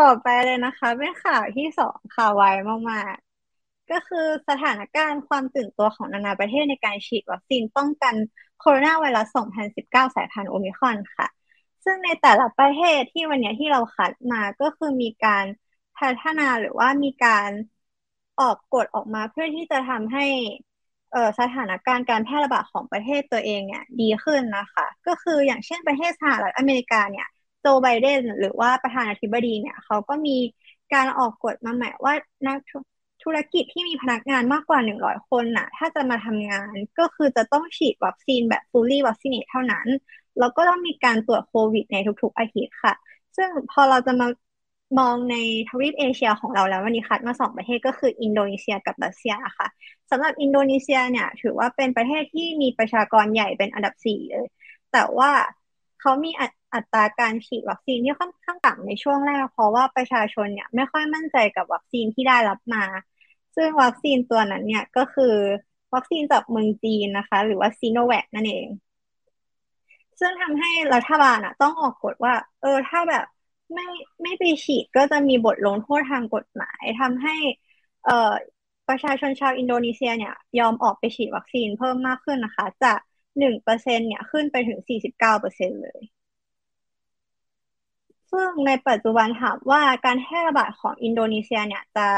ต่อไปเลยนะคะเป็นข่าวที่สองข่าวไวมากๆก็ก็คือสถานการณ์ความตื่นตัวของนานาประเทศในการฉีดวัคซีนป้องกันโคโรนาไวรัส 2019 สายพันธุ์โอมิครอนค่ะ ซึ่งในแต่ละประเทศที่วันนี้ที่เราคัดมาก็คือมีการพัฒนาหรือว่ามีการ ออกกฎออกมาเพื่อที่จะทำให้เสถานการณ์การแพร่ระบาดของประเทศตัวเองเนี่ยดีขึ้นนะคะ ก็คืออย่างเช่นประเทศสหรัฐอเมริกาเนี่ยโจไบเดนหรือว่าประธานาธิบดีเนี่ยเขาก็มีการออกกฎมาใหม่ว่านักธุรกิจที่มีพนักงานมากกว่า 100 คนน่ะ ถ้าจะมาทำงานก็คือจะต้องฉีดวัคซีนแบบ fully vaccinate เท่านั้น แล้วก็ต้องมีการตรวจโควิดในทุกๆอาทิตย์ค่ะ ซึ่งพอเราจะมา มองในทวีปเอเชียของเราแล้ววันนี้คัดมาสองประเทศก็คืออินโดนีเซียกับรัสเซียค่ะสำหรับอินโดนีเซียเนี่ย ถือว่าเป็นประเทศที่มีประชากรใหญ่เป็นอันดับสี่เลย แต่ว่าเขามีอัตราการฉีดวัคซีนที่ค่อนข้างต่ำในช่วงแรก เพราะว่าประชาชนเนี่ยไม่ค่อยมั่นใจกับวัคซีนที่ได้รับมา ซึ่งวัคซีนตัวนั้นเนี่ยก็คือวัคซีนจากเมืองจีนนะคะ หรือว่าซีโนแวคนั่นเอง ซึ่งทำให้รัฐบาลอะต้องออกกฎว่า เออถ้าแบบ ไม่ไม่ไปฉีดก็จะมีบทลงโทษทางกฎหมายทำให้ เอ่อประชาชนชาวอินโดนีเซียเนี่ย ยอมออกไปฉีดวัคซีนเพิ่มมากขึ้นนะคะ จากหนึ่งเปอร์เซ็นต์เนี่ยขึ้นไปถึงสี่สิบเก้าเปอร์เซ็นต์เลย ซึ่งในปัจจุบันถามว่าการแพร่ระบาดของอินโดนีเซียเนี่ยจะ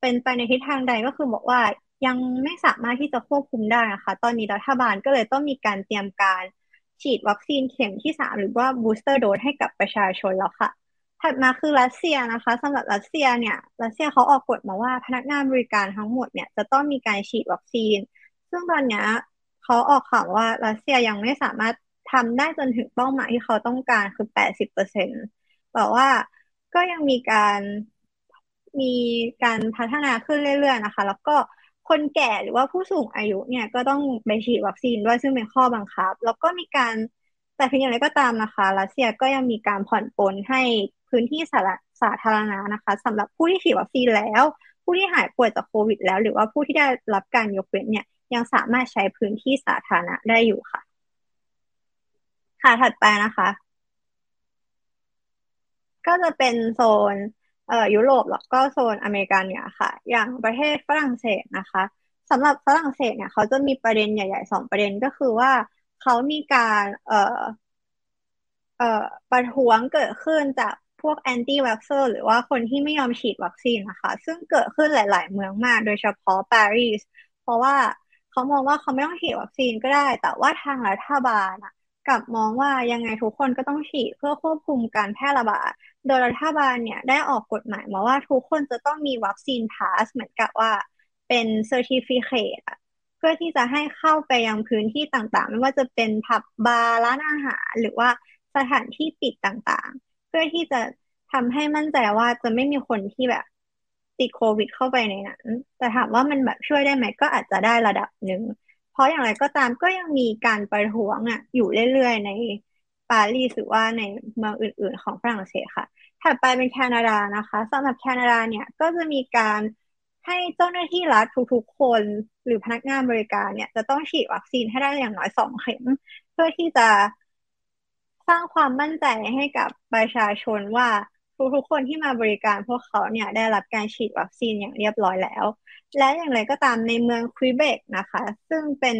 เป็นไปในทิศทางใดก็คือบอกว่ายังไม่สามารถที่จะควบคุมได้นะคะ ตอนนี้รัฐบาลก็เลยต้องมีการเตรียมการ ฉีดวัคซีนเข็มที่สามหรือว่าบูสเตอร์โดสให้กับประชาชนแล้วค่ะ ถัดมาคือรัสเซียนะคะสำหรับรัสเซียเนี่ยรัสเซียเขาออกกฎมาว่าพนักงานบริการทั้งหมดเนี่ยจะต้องมีการฉีดวัคซีน ซึ่งตอนนี้เขาออกข่าวว่ารัสเซียยังไม่สามารถทำได้จนถึงเป้าหมายที่เขาต้องการคือแปดสิบเปอร์เซ็นต์แต่ว่าก็ยังมีการมีการพัฒนาขึ้นเรื่อยๆนะคะ แล้วก็ คนแก่หรือว่าผู้สูงอายุเนี่ยก็ต้องไปฉีดวัคซีนด้วยซึ่งเป็นข้อบังคับ แล้วก็มีการแต่เพียงอย่างไรก็ตามนะคะ รัสเซียก็ยังมีการผ่อนปลนให้พื้นที่สาสาธารณะนะคะสำหรับผู้ที่ฉีดวัคซีนแล้ว ผู้ที่หายป่วยจากโควิด แล้ว หรือว่าผู้ที่ได้รับการยกเว้นเนี่ยยังสามารถใช้พื้นที่สาธารณะได้อยู่ค่ะ ค่ะถัดไปนะคะ ก็จะเป็นโซน เอ่อยุโรปแล้วก็โซนอเมริกาเนี่ยค่ะ อย่างประเทศฝรั่งเศสนะคะสำหรับฝรั่งเศสเนี่ยเขาจะมีประเด็นใหญ่ๆสองประเด็นก็คือว่าเขามีการเอ่อเอ่อประท้วงเกิดขึ้นจากพวก anti-vaxxer หรือว่าคนที่ไม่ยอมฉีดวัคซีนนะคะซึ่งเกิดขึ้นหลาย ๆ เมืองมากโดยเฉพาะปารีสเพราะว่าเขามองว่าเขาไม่ต้องฉีดวัคซีนก็ได้ แต่ว่าทางรัฐบาลกับมองว่ายังไงทุกคนก็ต้องฉีดเพื่อควบคุมการแพร่ระบาด โดยรัฐบาลเนี่ยได้ออกกฎหมายมาว่าทุกคนจะต้องมี vaccine pass เหมือนกับว่าเป็น certificate เพื่อที่จะให้เข้าไปยังพื้นที่ต่างๆ ไม่ว่าจะเป็นผับบาร์ร้านอาหาร หรือว่าสถานที่ปิดต่างๆ เพื่อที่จะทำให้มั่นใจว่าจะไม่มีคนที่แบบติดโควิดเข้าไปในนั้นแต่ถามว่ามันแบบช่วยได้ไหมก็อาจจะได้ระดับหนึ่ง เพราะอย่างไรก็ตามก็ยังมีการประท้วงอะอยู่เรื่อยๆใน ปารีสหรือว่าในเมืองอื่น ๆ ของฝรั่งเศสค่ะ ถัดไปเป็นแคนาดานะคะสำหรับแคนาดาเนี่ยก็จะมีการให้เจ้าหน้าที่รัฐทุกๆ คนหรือพนักงานบริการเนี่ยจะต้องฉีดวัคซีนให้ได้อย่างน้อยสองเข็ม เพื่อที่จะสร้างความมั่นใจให้กับประชาชนว่าทุกๆคนที่มาบริการพวกเขาเนี่ยได้รับการฉีดวัคซีนอย่างเรียบร้อยแล้ว และอย่างไรก็ตามในเมืองควิเบกนะคะ ซึ่งเป็น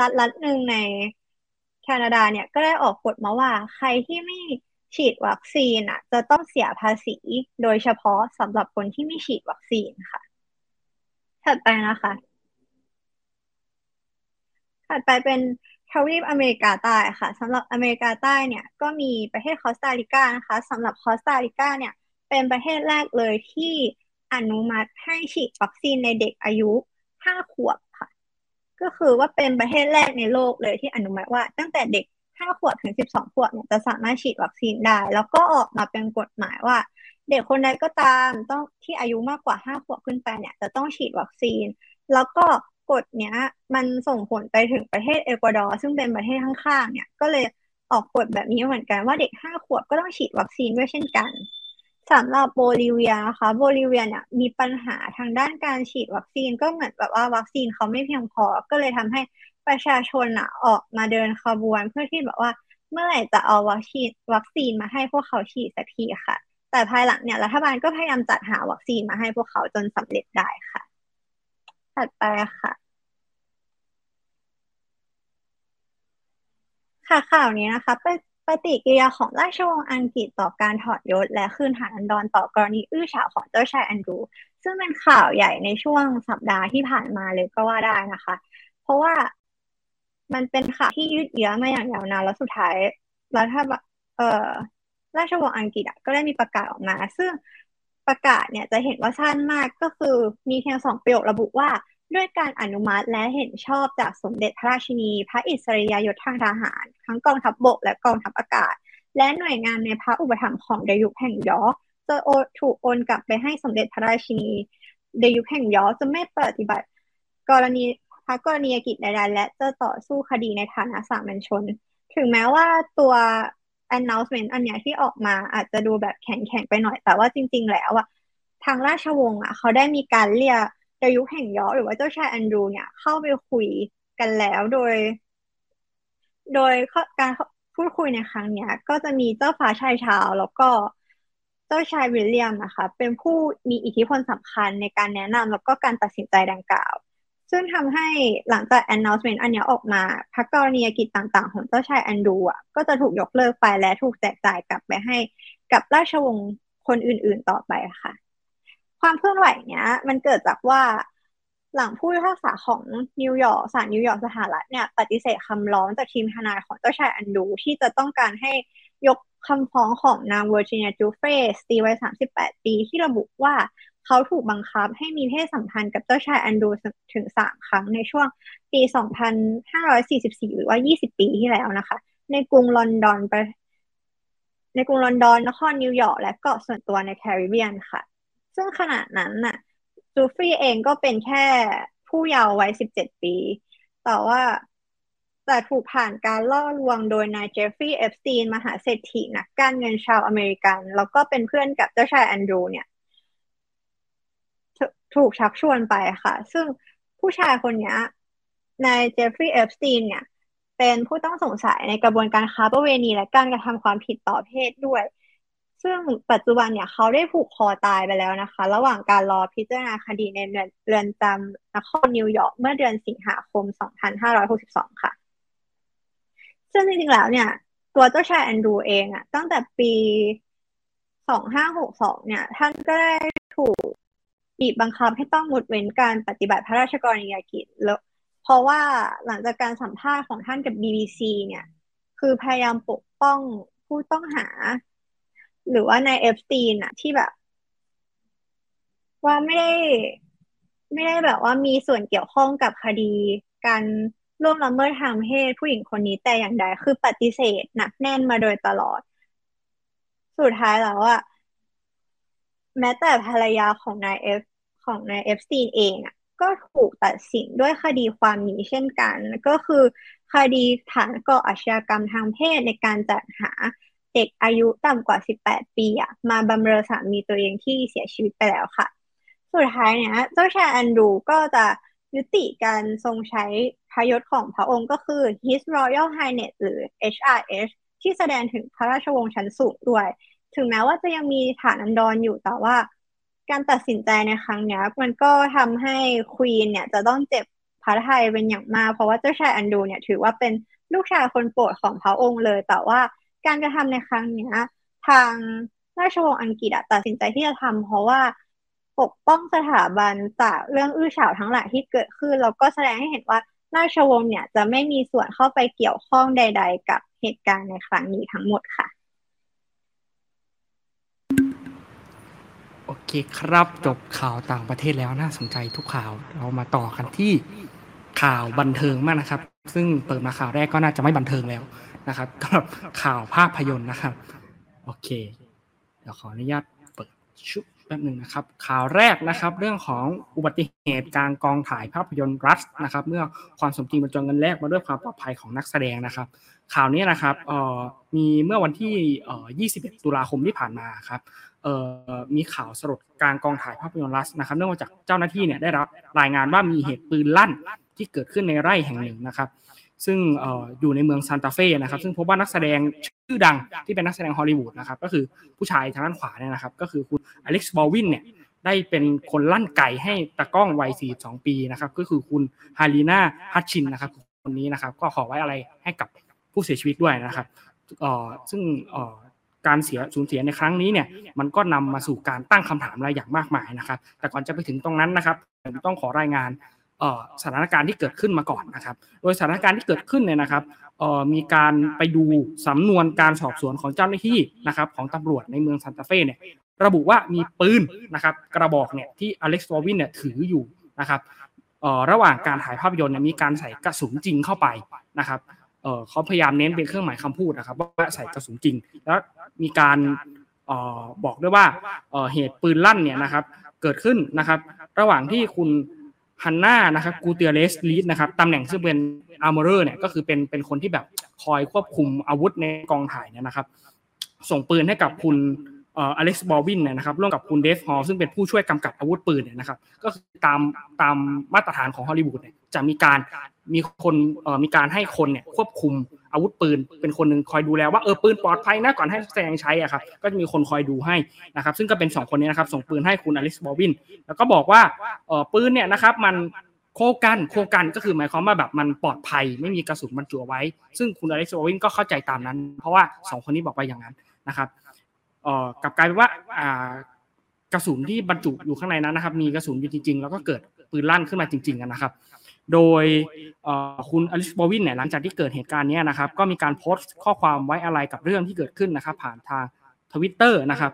รัฐรัฐหนึ่งใน แคนาดาเนี่ยก็ได้ออกกฎมาว่าใครที่ไม่ฉีดวัคซีนอะ จะต้องเสียภาษีโดยเฉพาะสำหรับคนที่ไม่ฉีดวัคซีนค่ะ ถัดไปนะคะ ถัดไปเป็นทวีปอเมริกาใต้ค่ะสำหรับอเมริกาใต้เนี่ยก็มีประเทศคอสตาริกานะคะสำหรับคอสตาริกาเนี่ย เป็นประเทศแรกเลยที่อนุมัติให้ฉีดวัคซีนในเด็กอายุ 5 ขวบ ก็คือว่าเป็นประเทศแรกในโลกเลยที่อนุมัติว่า ตั้งแต่เด็ก5ขวบถึง12ขวบเนี่ยจะสามารถฉีดวัคซีนได้ แล้วก็ออกมาเป็นกฎหมายว่า เด็กคนใดก็ตามต้องที่อายุมากกว่า5ขวบขึ้นไปเนี่ยจะต้องฉีดวัคซีน แล้วก็กฎเนี้ยมันส่งผลไปถึงประเทศเอกวาดอร์ซึ่งเป็นประเทศข้างๆเนี่ยก็เลยออกกฎแบบนี้เหมือนกันว่าเด็กห้าขวบก็ต้องฉีดวัคซีนด้วยเช่นกัน สำหรับโบลิเวียนะคะโบลิเวียเนี่ยมีปัญหาทางด้านการฉีดวัคซีนก็เหมือนแบบว่าวัคซีนเขาไม่เพียงพอ ก็เลยทำให้ประชาชนอะออกมาเดินขบวน เพื่อที่แบบว่าเมื่อไหร่จะเอาวัคซีนวัคซีนมาให้พวกเขาฉีดสักทีค่ะ แต่ภายหลังเนี่ยรัฐบาลก็พยายามจัดหาวัคซีนมาให้พวกเขาจนสำเร็จได้ค่ะ ถัดไปค่ะค่ะข่าวนี้นะคะเป็น ปฏิกิริยาของราชวงศ์อังกฤษต่อการถอดยศ และคืนฐานันดรต่อกรณีอื้อฉาวของเจ้าชายแอนดรูซึ่งเป็นข่าวใหญ่ในช่วงสัปดาห์ที่ผ่านมาเลยก็ว่าได้นะคะ เพราะว่ามันเป็นข่าวที่ยืดเยื้อมาอย่างยาวนานแล้วสุดท้ายแล้วถ้าเอ่อราชวงศ์อังกฤษก็ได้มีประกาศออกมา ซึ่งประกาศเนี่ยจะเห็นว่าสั้นมากก็คือมีเพียงสองประโยคระบุว่า ด้วยการอนุมัติและเห็นชอบจากสมเด็จพระราชินี พระอิสริยยศทางทหาร ทั้งกองทัพบบกและกองทัพอากาศ และหน่วยงานในพระอุปถัมภ์ของเดยุคแห่งยอจะถูกโอนกลับไปให้สมเด็จพระราชินีเดยุคแห่งยอจะไม่ปฏิบัติ กรณีพระกรณียกิจใดๆและจะต่อสู้คดีในฐานะสามัญชน ถึงแม้ว่าตัว announcement อันเนี้ยที่ออกมาอาจจะดูแบบแข็งๆไปหน่อย แต่ว่าจริง ๆ แล้วอะทางราชวงศ์อะเขาได้มีการเรียก ดยุคแห่งยอหรือว่าเจ้าชายแอนดรูเนี่ยเข้าไปคุยกันแล้วโดย โดยการพูดคุยในครั้งนี้ก็จะมีเจ้าฟ้าชายชาวแล้วก็เจ้าชายวิลเลียมนะคะ เป็นผู้มีอิทธิพลสำคัญในการแนะนำแล้วก็การตัดสินใจดังกล่าว ซึ่งทำให้หลังจาก announcement อันนี้ออกมาพระกรณียกิจต่างๆ ของเจ้าชายแอนดรูว์อะก็จะถูกยกเลิกไปและถูกแจกจ่ายกลับไปให้กับราชวงศ์คนอื่นๆต่อไปค่ะ ความเคลื่อนไหวเนี้ย มันเกิดจากว่าหลังผู้พิพากษาของนิวยอร์กศาลนิวยอร์กสหรัฐเนี่ยปฏิเสธคำร้องจากทีมทนายของเจ้าชายแอนดรูว์ที่จะต้องการให้ยกคำฟ้องของนางเวอร์จิเนียจูเฟสตีวัย 38 ปีที่ระบุว่าเขาถูกบังคับให้มีเพศสัมพันธ์กับเจ้าชายแอนดรูว์ถึง 3 ครั้งในช่วงปี 2544 หรือว่า 20 ปีที่แล้วนะคะ ในกรุงลอนดอนในกรุงลอนดอนนครนิวยอร์กและเกาะส่วนตัวในแคริบเบียนค่ะ ซึ่งขณะนั้นน่ะจูฟรีเองก็เป็นแค่ผู้เยาว์วัยสิบเจ็ดปี แต่ว่าแต่ถูกผ่านการล่อลวงโดยนายเจฟฟรีย์เอปสตีนมหาเศรษฐีนักการเงินชาวอเมริกัน แล้วก็เป็นเพื่อนกับเจ้าชายแอนดรูว์เนี่ย ถูกชักชวนไปค่ะ ซึ่งผู้ชายคนนี้นายเจฟฟรีย์เอปสตีนเนี่ย เป็นผู้ต้องสงสัยในกระบวนการค้าประเวณีและการกระทำความผิดต่อเพศด้วย ซึ่งปัจจุบันเนี่ยเขาได้ผูกคอตายไปแล้วนะคะ ระหว่างการรอพิจารณาคดีในเรือนจำนครนิวยอร์กเมื่อเดือนสิงหาคม 2562 ค่ะ ซึ่งจริงๆแล้วเนี่ย ตัวเจ้าชายแอนดรูว์เองอะตั้งแต่ปี 2562 เนี่ย ท่านก็ได้ถูกบีบบังคับให้ต้องงดเว้นการปฏิบัติพระราชกรณียกิจแล้วเพราะว่าหลังจากการสัมภาษณ์ของท่านกับ BBC เนี่ย คือพยายามปกป้องผู้ต้องหา หรือว่านายเอปสตีนอะที่แบบ ว่าไม่ได้ ไม่ได้แบบว่ามีส่วนเกี่ยวข้องกับคดีการร่วมละเมิดทางเพศผู้หญิงคนนี้แต่อย่างใดคือปฏิเสธหนักแน่นมาโดยตลอด สุดท้ายแล้วอะแม้แต่ภรรยาของนายเอฟของนายเอปสตีนเองอะก็ถูกตัดสินด้วยคดีความนี้เช่นกัน ก็คือคดีฐานก่ออาชญากรรมทางเพศในการจัดหา เด็กอายุต่ำกว่า 18 ปีอะมาบำเรอสามีตัวเองที่เสียชีวิตไปแล้วค่ะ สุดท้ายเนี่ยเจ้าชายแอนดรูว์ก็จะยุติการทรงใช้พระยศของพระองค์ก็คือ His Royal Highness หรือ HRH ที่แสดงถึงพระราชวงศ์ชั้นสูงด้วย ถึงแม้ว่าจะยังมีฐานันดรอยู่แต่ว่า การตัดสินใจในครั้งนี้มันก็ทำให้ควีนเนี่ยจะต้องเจ็บพระทัยเป็นอย่างมากเพราะว่าเจ้าชายอันดูเนี่ยถือว่าเป็นลูกชายคนโปรดของพระองค์เลย แต่ว่า การกระทำในครั้งนี้ทางราชวงศ์อังกฤษตัดสินใจที่จะทำเพราะว่าปกป้องสถาบันจากเรื่องอื้อฉาวทั้งหลายที่เกิดขึ้นแล้วก็แสดงให้เห็นว่าราชวงศ์เนี่ยจะไม่มีส่วนเข้าไปเกี่ยวข้องใด ๆ กับเหตุการณ์ในครั้งนี้ทั้งหมดค่ะ โอเคครับจบข่าวต่างประเทศแล้วน่าสนใจทุกข่าวเรามาต่อกันที่ข่าวบันเทิงมากนะครับ ซึ่งเปิดมาข่าวแรกก็น่าจะไม่บันเทิงแล้ว นะครับกับข่าวภาพยนตร์นะครับ โอเค เดี๋ยวขออนุญาตเปิดชุบแป๊บหนึ่งนะครับ ข่าวแรกนะครับ เรื่องของอุบัติเหตุกลารกองถ่ายภาพยนตร์รัสนะครับ เมื่อความสมจริงบรรจงเงินแรกมาด้วยความปลอดภัยของนักแสดงนะครับ ข่าวนี้นะครับมีเมื่อวันที่ 21 ตุลาคมที่ผ่านมาครับมีข่าวสลดการกองถ่ายภาพยนตร์รัสนะครับ เนื่องมาจากเจ้าหน้าที่เนี่ยได้รับรายงานว่ามีเหตุปืนลั่นที่เกิดขึ้นในไร่แห่งหนึ่งนะครับ ซึ่งอยู่ในเมืองซานตาเฟ่นะครับ ซึ่งพบว่านักแสดงชื่อดังที่เป็นนักแสดงฮอลลีวูดนะครับ ก็คือผู้ชายทางด้านขวาเนี่ยนะครับ ก็คือคุณอเล็กบอลด์วินเนี่ยได้เป็นคนลั่นไกใส่ตากล้องวัย 42 ปีนะครับ ก็คือคุณฮาลีนาฮัตชินส์นะครับคนนี้นะครับ ก็ขอไว้อาลัยให้กับผู้เสียชีวิตด้วยนะครับซึ่งการเสียสูญเสียในครั้งนี้เนี่ยมันก็นำมาสู่การตั้งคำถามอะไรอย่างมากมายนะครับ แต่ก่อนจะไปถึงตรงนั้นนะครับผมต้องขอรายงาน สถานการณ์ที่เกิดขึ้นมาก่อนนะครับ โดยสถานการณ์ที่เกิดขึ้นเนี่ยนะครับมีการไปดูสำนวนการสอบสวนของเจ้าหน้าที่นะครับของตำรวจในเมืองซานตาเฟ่เนี่ยระบุว่ามีปืนนะครับกระบอกเนี่ยที่อเล็กซ์วอวินเนี่ยถืออยู่นะครับระหว่างการถ่ายภาพยนตร์เนี่ยมีการใส่กระสุนจริงเข้าไปนะครับเขาพยายามเน้นเป็นเครื่องหมายคำพูดนะครับว่าใส่กระสุนจริง แล้วมีการบอกด้วยว่าเหตุปืนลั่นเนี่ยนะครับเกิดขึ้นนะครับ ระหว่างที่คุณ ฮันน่านะครับกูเตียร์เรซรีดนะครับตำแหน่งซึ่งเป็น armorer เนี่ยก็คือเป็นเป็นคนที่แบบคอยควบคุมอาวุธในกองถ่ายเนี่ยนะครับ ส่งปืนให้กับคุณอเล็กบอลด์วินเนี่ยนะครับร่วมกับคุณเดฟฮอลส์ซึ่งเป็นผู้ช่วยกำกับอาวุธปืนเนี่ยนะครับ ก็คือตามตามมาตรฐานของฮอลลีวูดเนี่ยจะมีการมีคนเอ่อมีการให้คนเนี่ยควบคุม อาวุธปืนเป็นคนหนึ่งคอยดูแลว่าเออปืนปลอดภัยนะก่อนให้แสดงใช้อะครับก็จะมีคนคอยดูให้นะครับซึ่งก็เป็น 2 คนนี้นะครับส่งปืนให้คุณอล็กซ์บอลวิน แล้วก็บอกว่าเออปืนเนี่ยนะครับมันโคกันโคกันก็คือหมายความว่าแบบมันปลอดภัย ไม่มีกระสุนบรรจุไว้ ซึ่งคุณอเล็กซ์บอลวินก็เข้าใจตามนั้น เพราะว่า 2 คนนี้บอกไปอย่างนั้นนะครับเอ่อกลับกลายเป็นว่าอ่ากระสุนที่บรรจุอยู่ข้างในนั้นนะครับ มีกระสุนอยู่จริงๆ แล้วก็เกิดปืนลั่นขึ้นมาจริงๆนะครับ โดยคุณอลิสบอวินเนี่ยหลังจากที่เกิดเหตุการณ์นี้นะครับก็มีการโพสต์ข้อความไว้อะไรกับเรื่องที่เกิดขึ้นนะครับผ่านทางทวิตเตอร์นะครับ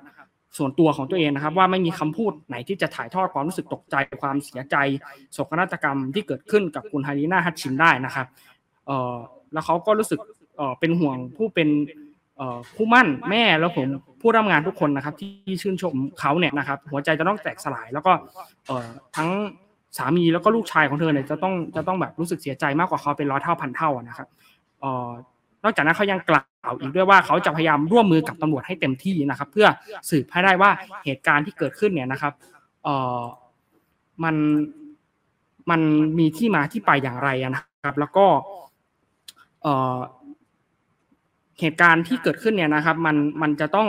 ส่วนตัวของตัวเองนะครับว่าไม่มีคำพูดไหนที่จะถ่ายทอดความรู้สึกตกใจความเสียใจโศกนาฏกรรมที่เกิดขึ้นกับคุณฮาริน่าฮัตชินได้นะครับแล้วเขาก็รู้สึกเอ่อเป็นห่วงผู้เป็นผู้มั่นแม่แล้วผมผู้ร่วมงานทุกคนนะครับที่ชื่นชมเขาเนี่ยนะครับหัวใจจะต้องแตกสลายแล้วก็ทั้ง สามีแล้วก็ลูกชายของเธอเนี่ยจะต้องจะต้องแบบรู้สึกเสียใจมากกว่าเขาเป็นร้อยเท่าพันเท่านะครับนอกจากนั้นเขายังกล่าวอีกด้วยว่าเขาจะพยายามร่วมมือกับตำรวจให้เต็มที่นะครับ เพื่อสืบให้ได้ว่าเหตุการณ์ที่เกิดขึ้นเนี่ยนะครับเออมันมันมีที่มาที่ไปอย่างไรนะครับ แล้วก็เหตุการณ์ที่เกิดขึ้นเนี่ยนะครับ มันมันจะต้อง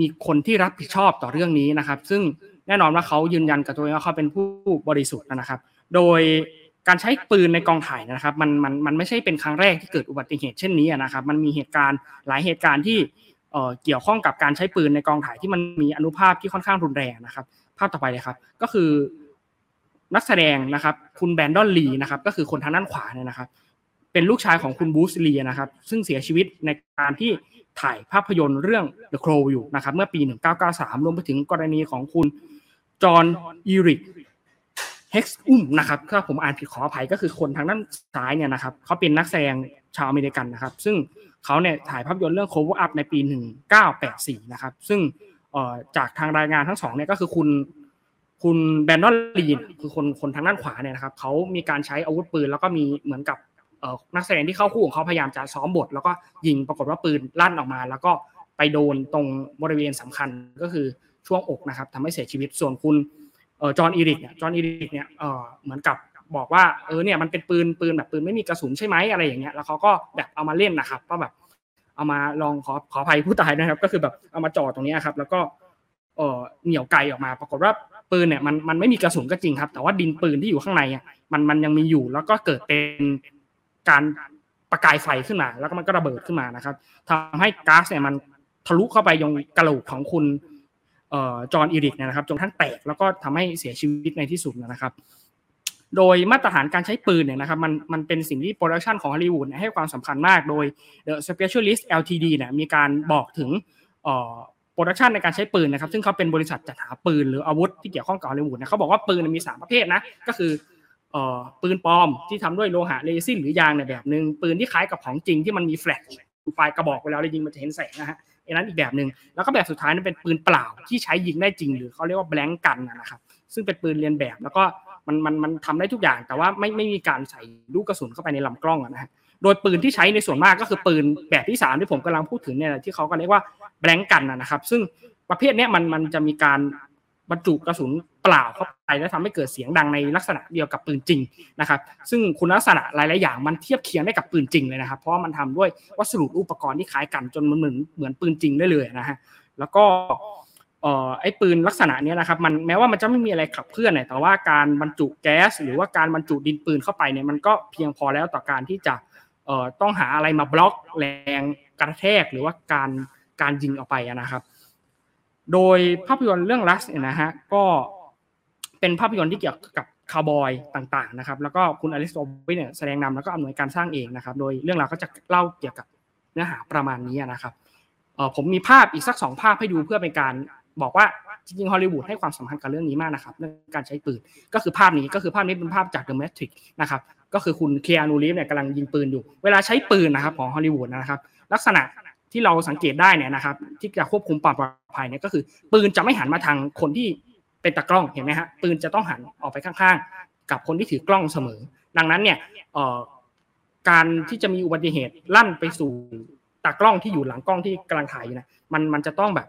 มีคนที่รับผิดชอบต่อเรื่องนี้นะครับ ซึ่ง แน่นอนว่าเขายืนยันกับตัวเองว่าเขาเป็นผู้บริสุทธิ์นะครับ โดยการใช้ปืนในกองถ่ายนะครับมันมันมันไม่ใช่เป็นครั้งแรกที่เกิดอุบัติเหตุเช่นนี้นะครับ มันมีเหตุการณ์หลายเหตุการณ์ที่เกี่ยวข้องกับการใช้ปืนในกองถ่ายที่มันมีอนุภาพที่ค่อนข้างรุนแรงนะครับ ภาพต่อไปเลยครับ ก็คือนักแสดงนะครับ คุณแบนดอนลีนะครับก็คือคนทางด้านขวาเนี่ยนะครับ เป็นลูกชายของคุณบูสลีนะครับ ซึ่งเสียชีวิตในการที่ถ่ายภาพยนตร์เรื่อง The Crow อยู่นะครับ เมื่อปี 1993 รวมไปถึงกรณีของคุณ จอห์นอีริกเฮกซ์อุ้มนะครับถ้าผมอ่านผิดขออภัยก็คือคนทางด้านซ้ายเนี่ยนะครับเขาเป็นนักแสดงชาวอเมริกันนะครับ ซึ่งเขาเนี่ยถ่ายภาพยนตร์เรื่อง Cover Up ในปี 1984 นะครับ ซึ่งจากทางรายงานทั้งสองเนี่ยก็คือคุณคุณแบนนอลลีนคือคนคนทางด้านขวาเนี่ยนะครับเขามีการใช้อาวุธปืน แล้วก็มีเหมือนกับนักแสดงที่เข้าคู่ของเขาพยายามจะซ้อมบท แล้วก็ยิงปรากฏว่าปืนลั่นออกมา แล้วก็ไปโดนตรงบริเวณสำคัญก็คือ ช่วงอกนะครับทำให้เสียชีวิตส่วนคุณเออจอห์นอีริกเนี่ยจอห์นอีริกเนี่ยเออเหมือนกับบอกว่าเออเนี่ยมันเป็นปืนปืนแบบปืนไม่มีกระสุนใช่ไหมอะไรอย่างเงี้ยแล้วเขาก็แบบเอามาเล่นนะครับก็แบบเอามาลองขอขออภัยผู้ตายนะครับ ก็คือแบบเอามาจ่อตรงนี้ครับ แล้วก็เออเหนี่ยวไกออกมา ปรากฏว่าปืนเนี่ยมันมันไม่มีกระสุนก็จริงครับ แต่ว่าดินปืนที่อยู่ข้างในอะมันมันยังมีอยู่ แล้วก็เกิดเป็นการประกายไฟขึ้นมา แล้วก็มันก็ระเบิดขึ้นมานะครับทำให้ก๊าซเนี่ยมันทะลุเข้าไปยังกะโหลกของคุณ จอห์นอีริกนะครับจนกระทั่งแตกแล้วก็ทำให้เสียชีวิตในที่สุดนะครับ โดยมาตรฐานการใช้ปืนเนี่ยนะครับมันมันเป็นสิ่งที่ production ของฮอลลีวูดให้ความสำคัญมากโดย The Specialist Ltd เนี่ยมีการบอกถึง production ในการใช้ปืนนะครับ ซึ่งเขาเป็นบริษัทจัดหาปืนหรืออาวุธที่เกี่ยวข้องกับฮอลลีวูดนะเขาบอกว่าปืนมี 3 ประเภทนะก็คือปืนปลอมที่ทำด้วยโลหะเรซินหรือยางในแบบหนึ่งปืนที่คล้ายกับของจริงที่มันมีแฟลชไฟกระบอกเวลาเรายิงมันจะเห็นแสงนะฮะ อันนั้นอีกแบบหนึ่งแล้วก็แบบสุดท้ายนั้นเป็นปืนเปล่าที่ใช้ยิงได้จริง หรือเขาเรียกว่าแบล็งกันนะครับซึ่งเป็นปืนเรียนแบบแล้วก็มันมันมันทำได้ทุกอย่าง แต่ว่าไม่ไม่มีการใส่ลูกกระสุนเข้าไปในลำกล้องนะฮะโดยปืนที่ใช้ในส่วนมากก็คือปืนแบบที่สามที่ผมกำลังพูดถึงเนี่ยที่เขาก็เรียกว่าแบล็งกันนะครับ ซึ่งประเภทนี้มันมันจะมีการ บรรจุกระสุนเปล่าเข้าไปแล้วทำให้เกิดเสียงดังในลักษณะเดียวกับปืนจริงนะครับซึ่งคุณลักษณะหลาย ๆ อย่างมันเทียบเคียงได้กับปืนจริงเลยนะครับ เพราะมันทำด้วยวัสดุอุปกรณ์ที่คล้ายกันจนมันเหมือนเหมือนปืนจริงได้เลยนะฮะแล้วก็เอ่อไอ้ปืนลักษณะนี้นะครับมันแม้ว่ามันจะไม่มีอะไรขับเคลื่อนเนี่ยแต่ว่าการบรรจุแก๊ส หรือว่าการบรรจุดินปืนเข้าไปเนี่ยมันก็เพียงพอแล้วต่อการที่จะเอ่อต้องหาอะไรมาบล็อกแรงกระแทกหรือว่าการการยิงออกไปนะครับ โดยภาพยนตร์เรื่องลัสเนี่ยนะฮะก็เป็นภาพยนตร์ที่เกี่ยวกับคาวบอยต่างๆนะครับแล้วก็คุณอลิสโอวิเนี่ยแสดงนำแล้วก็อำนวยการสร้างเองนะครับ โดยเรื่องราวก็จะเล่าเกี่ยวกับเนื้อหาประมาณนี้นะครับเออผมมีภาพอีกสักสองภาพให้ดูเพื่อเป็นการบอกว่าจริงๆฮอลลีวูดให้ความสำคัญกับเรื่องนี้มากนะครับเรื่องการใช้ปืนก็คือภาพนี้ก็คือภาพนี้เป็นภาพจาก The Matrix นะครับก็คือคุณเคียนูรีฟเนี่ยกำลังยิงปืนอยู่ เวลาใช้ปืนนะครับของฮอลลีวูดนะครับ ลักษณะ ที่เราสังเกตได้เนี่ยนะครับ ที่จะควบคุมความปลอดภัยเนี่ยก็คือ ปืนจะไม่หันมาทางคนที่เป็นตากล้องเห็นไหมฮะปืนจะต้องหันออกไปข้างๆ กับคนที่ถือกล้องเสมอ ดังนั้นเนี่ยการที่จะมีอุบัติเหตุลั่นไปสู่ตากล้องที่อยู่หลังกล้องที่กำลังถ่ายอยู่นะมันมันจะต้องแบบ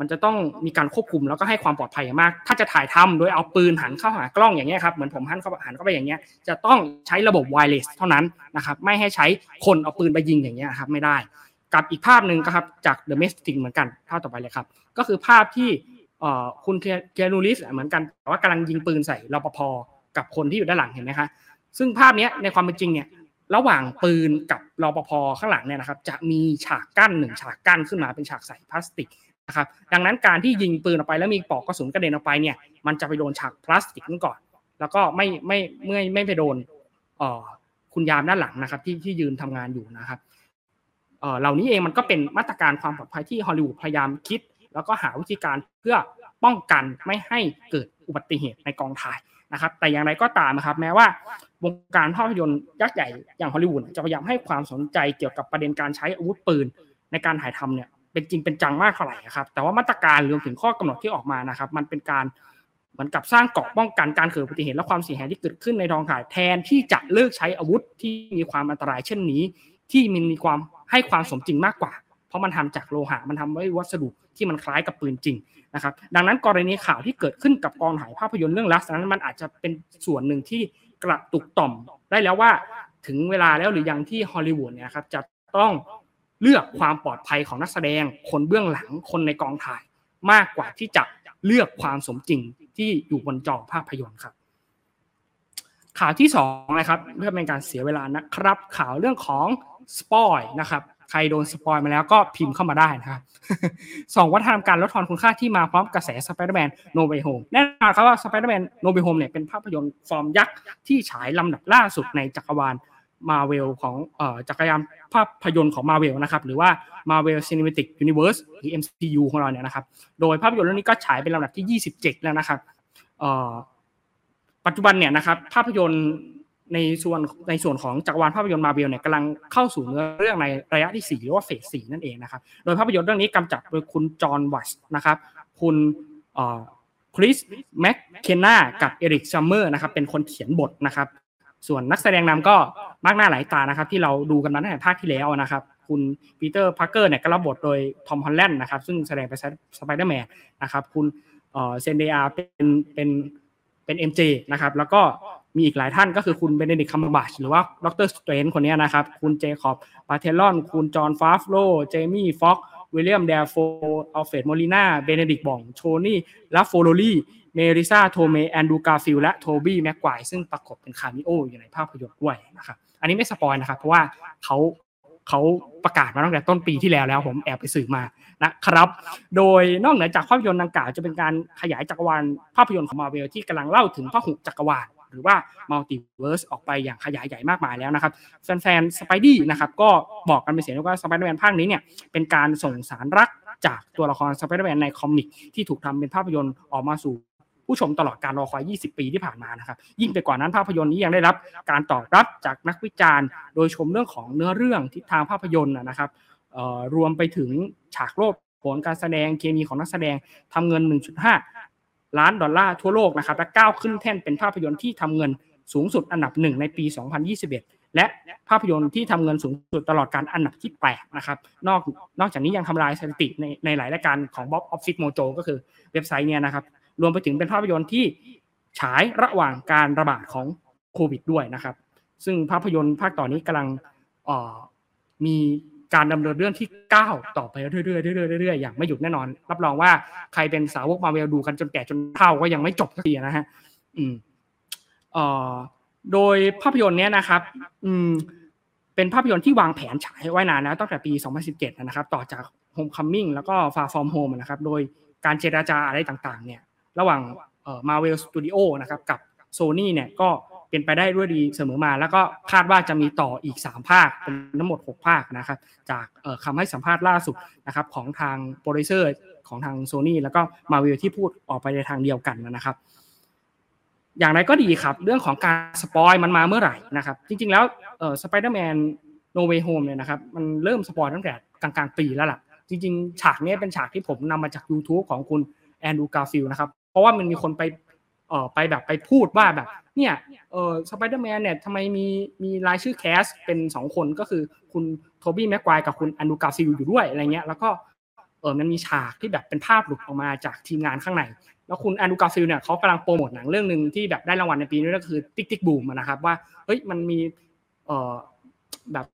มันจะต้องมีการควบคุมแล้วก็ให้ความปลอดภัยมาก ถ้าจะถ่ายทำโดยเอาปืนหันเข้าหากล้องอย่างเงี้ยครับเหมือนผมหันเข้าหันเข้าไปอย่างเงี้ยจะต้องใช้ระบบไวเลสเท่านั้นนะครับ ไม่ให้ใช้คนเอาปืนไปยิงอย่างเงี้ยครับไม่ได้ กับอีกภาพหนึ่งครับจาก The m e s t i c เหมือนกันภาพต่อไปเลยครับ ก็คือภาพที่คุณเคียนูริสเหมือนกันแต่ว่ากำลังยิงปืนใส่รปภกับคนที่อยู่ด้านหลังเห็นไหมคะซึ่งภาพนี้ในความเป็นจริงเนี่ยระหว่างปืนกับรปภข้างหลังเนี่ยนะครับ จะมีฉากกั้นหนึ่งฉากกั้นขึ้นมาเป็นฉากใส่พลาสติกนะครับดังนั้นการที่ยิงปืนออกไปแล้วมีปลอกกระสุนกระเด็นออกไปเนี่ยมันจะไปโดนฉากพลาสติกนั่นก่อน แล้วก็ไม่ไม่ไม่ไม่ไปโดนคุณยามด้านหลังนะครับที่ที่ยืนทำงานอยู่นะครับ เหล่านี้เองมันก็เป็นมาตรการความปลอดภัยที่ฮอลลีวูดพยายามคิด แล้วก็หาวิธีการเพื่อป้องกันไม่ให้เกิดอุบัติเหตุในกองถ่ายนะครับ แต่อย่างไรก็ตามนะครับ แม้ว่าวงการภาพยนตร์ยักษ์ใหญ่อย่างฮอลลีวูดจะพยายามให้ความสนใจเกี่ยวกับประเด็นการใช้อาวุธปืนในการถ่ายทำเนี่ยเป็นจริงเป็นจังมากเท่าไหร่ครับ แต่ว่ามาตรการรวมถึงข้อกำหนดที่ออกมานะครับ มันเป็นการเหมือนกับสร้างเกราะป้องกันการเกิดอุบัติเหตุและความเสียหายที่เกิดขึ้นในทองถ่ายแทนที่จะเลิกใช้อาวุธที่มีความอันตรายเช่นนี้ ที่มันมีความ ให้ความสมจริงมากกว่า เพราะมันทำจากโลหะมันทำด้วยวัสดุที่มันคล้ายกับปืนจริงนะครับ ดังนั้นกรณีข่าวที่เกิดขึ้นกับกองถ่ายภาพยนตร์เรื่องลักษณะนั้นมันอาจจะเป็นส่วนหนึ่งที่กระตุกต่อมได้แล้วว่าถึงเวลาแล้วหรือยังที่ฮอลลีวูดเนี่ยครับจะต้องเลือกความปลอดภัยของนักแสดง คนเบื้องหลังคนในกองถ่าย มากกว่าที่จะเลือกความสมจริงที่อยู่บนจอภาพยนตร์ครับ ข่าวที่2นะครับเพื่อไม่เป็นการเสียเวลานะครับ ข่าวเรื่องของ spoil นะครับใครโดน spoil มาแล้วก็พิมพ์เข้ามาได้นะครับสองวัฒนธรรมการลดทอนคุณค่าที่มาพร้อมกระแส Spider-Man No Way Home แน่นอนครับว่า Spider-Man No Way Home เนี่ยเป็นภาพยนตร์ฟอร์มยักษ์ที่ฉายลำดับล่าสุดในจักรวาลมาร์เวลของเอ่อจักรวาลภาพยนตร์ของมาร์เวลนะครับ หรือว่า Marvel Cinematic Universe หรือ MCU ของเราเนี่ยนะครับ โดยภาพยนตร์เรื่องนี้ก็ฉายเป็นลำดับที่ 27 แล้วนะครับเอ่อปัจจุบันเนี่ยนะครับภาพยนตร์ ในส่วนในส่วนของจักรวาลภาพยนตร์มาร์เวลเนี่ยกำลังเข้าสู่เนื้อเรื่องในระยะที่ 4 หรือว่า phase 4นั่นเองนะครับ โดยภาพยนตร์เรื่องนี้กำกับโดยคุณจอนวัตส์นะครับ คุณคริสแม็กเคนนากับเอริกซอมเมอร์สนะครับเป็นคนเขียนบทนะครับ ส่วนนักแสดงนำก็มากหน้าหลายตานะครับ ที่เราดูกันมาตั้งแต่ภาคที่แล้วนะครับ คุณ Peter Parker เนี่ยก็รับบทโดย Tom Holland นะครับซึ่งแสดงเป็นสไปเดอร์แมนนะครับคุณ Zendaya เป็นเป็นเป็น MJ นะครับแล้วก็ มีอีกหลายท่านก็คือคุณ Benedict Cumberbatch หรือว่า Doctor Strange คนนี้นะครับ คุณ Jacob Batalon คุณ Jon Favreau Jamie Foxx Willem Dafoe Alfred Molina Benedict Wong Tony Revolori Marisa Tomei Andrew Garfield และ Tobey Maguire ซึ่งปรากฏเป็น cameo อยู่ในภาพยนตร์ด้วยนะครับอันนี้ไม่สปอยนะครับ เพราะว่าเขาเขาประกาศมาตั้งแต่ต้นปีที่แล้วแล้วผมแอบไปสืบมานะครับ โดยนอกเหนือจากภาพยนตร์ดังกล่าวจะเป็นการขยายจักรวาลภาพยนตร์ของมาเวลที่กำลังเล่าถึงพหุจักรวาล หรือว่า multiverse ออกไปอย่างขยายใหญ่มากมายแล้วนะครับแฟนๆ Spidey นะครับก็บอกกันเป็นเสียงว่าสไปเดอร์แมนภาคนี้เนี่ยเป็นการส่งสารรักจากตัวละครสไปเดอร์แมนใน comic ที่ถูกทำเป็นภาพยนตร์ออกมาสู่ผู้ชมตลอดการรอคอย 20 ปีที่ผ่านมานะครับ ยิ่งไปกว่านั้นภาพยนตร์นี้ยังได้รับการตอบรับจากนักวิจารณ์ โดยชมเรื่องของเนื้อเรื่องทิศทางภาพยนตร์นะครับรวมไปถึงฉากโลดโผนการแสดงเคมีของนักแสดงทำเงิน 1.5 ล้านดอลลาร์ทั่วโลกนะครับ และก้าวขึ้นแท่นเป็นภาพยนตร์ที่ทำเงินสูงสุดอันดับหนึ่งในปี 2021 และภาพยนตร์ที่ทำเงินสูงสุดตลอดกาลอันดับที่ 8 นะครับ นอกนอกจากนี้ยังทำลายสถิติในในหลายรายการของ Box Office Mojo ก็คือเว็บไซต์เนี่ยนะครับ รวมไปถึงเป็นภาพยนตร์ที่ฉายระหว่างการระบาดของโควิดด้วยนะครับ ซึ่งภาพยนตร์ภาคต่อนนี้กำลังมี การดำเนินเรื่องที่ก้าวต่อไปเรื่อยๆเรื่อยๆเรื่อยๆอย่างไม่หยุดแน่นอน รับรองว่าใครเป็นสาวกมาเวลดูกันจนแก่จนเฒ่าก็ยังไม่จบสักทีนะฮะอืมเอ่อโดยภาพยนตร์เนี้ยนะครับ อืมเป็นภาพยนตร์ที่วางแผนฉายไว้นานแล้วตั้งแต่ปี 2017 นะครับ ต่อจาก Homecoming แล้วก็ Far From Home นะครับ โดยการเจราจาอะไรต่างๆ เนี่ย ระหว่างเอ่อ Marvel Studio นะครับ กับ Sony เนี่ยก็ เป็นไปได้ด้วยดีเสมอมา แล้วก็คาดว่าจะมีต่ออีก 3 ภาคเป็นทั้งหมด 6 ภาคนะครับจากคำให้สัมภาษณ์ล่าสุดนะครับของทางโปรดิวเซอร์ของทาง Sony แล้วก็ Marvel ที่พูดออกไปในทางเดียวกันนะครับ อย่างไรก็ดีครับ เรื่องของการสปอยมันมาเมื่อไหร่นะครับ จริงๆแล้วเอ่อ Spider-Man No Way Home เนี่ยนะครับมันเริ่มสปอยตั้งแต่กลางๆปีแล้วล่ะ จริงๆ ฉากนี้เป็นฉากที่ผมนำมาจาก YouTube ของคุณ Andrew Garfield นะครับ เพราะว่ามันมีคนไปเอ่อไปแบบไปพูดว่าแบบ เนี่ยเอ่อสไปเดอร์แมนเนี่ยทำไมมีมีรายชื่อ cast เป็น2คนก็คือคุณ Tobey Maguire กับคุณ Andrew Garfield อยู่ด้วยอะไรเงี้ยแล้วก็เออมันมีฉากที่แบบเป็นภาพหลุดออกมาจากทีมงานข้างใน แล้วคุณ Andrew Garfield เนี่ยเขากำลังโปรโมทหนังเรื่องหนึ่งที่แบบได้รางวัลในปีนี้ก็คือ Tick, Tick... Boom!นะครับว่าเฮ้ยมันมีเอ่อแบบ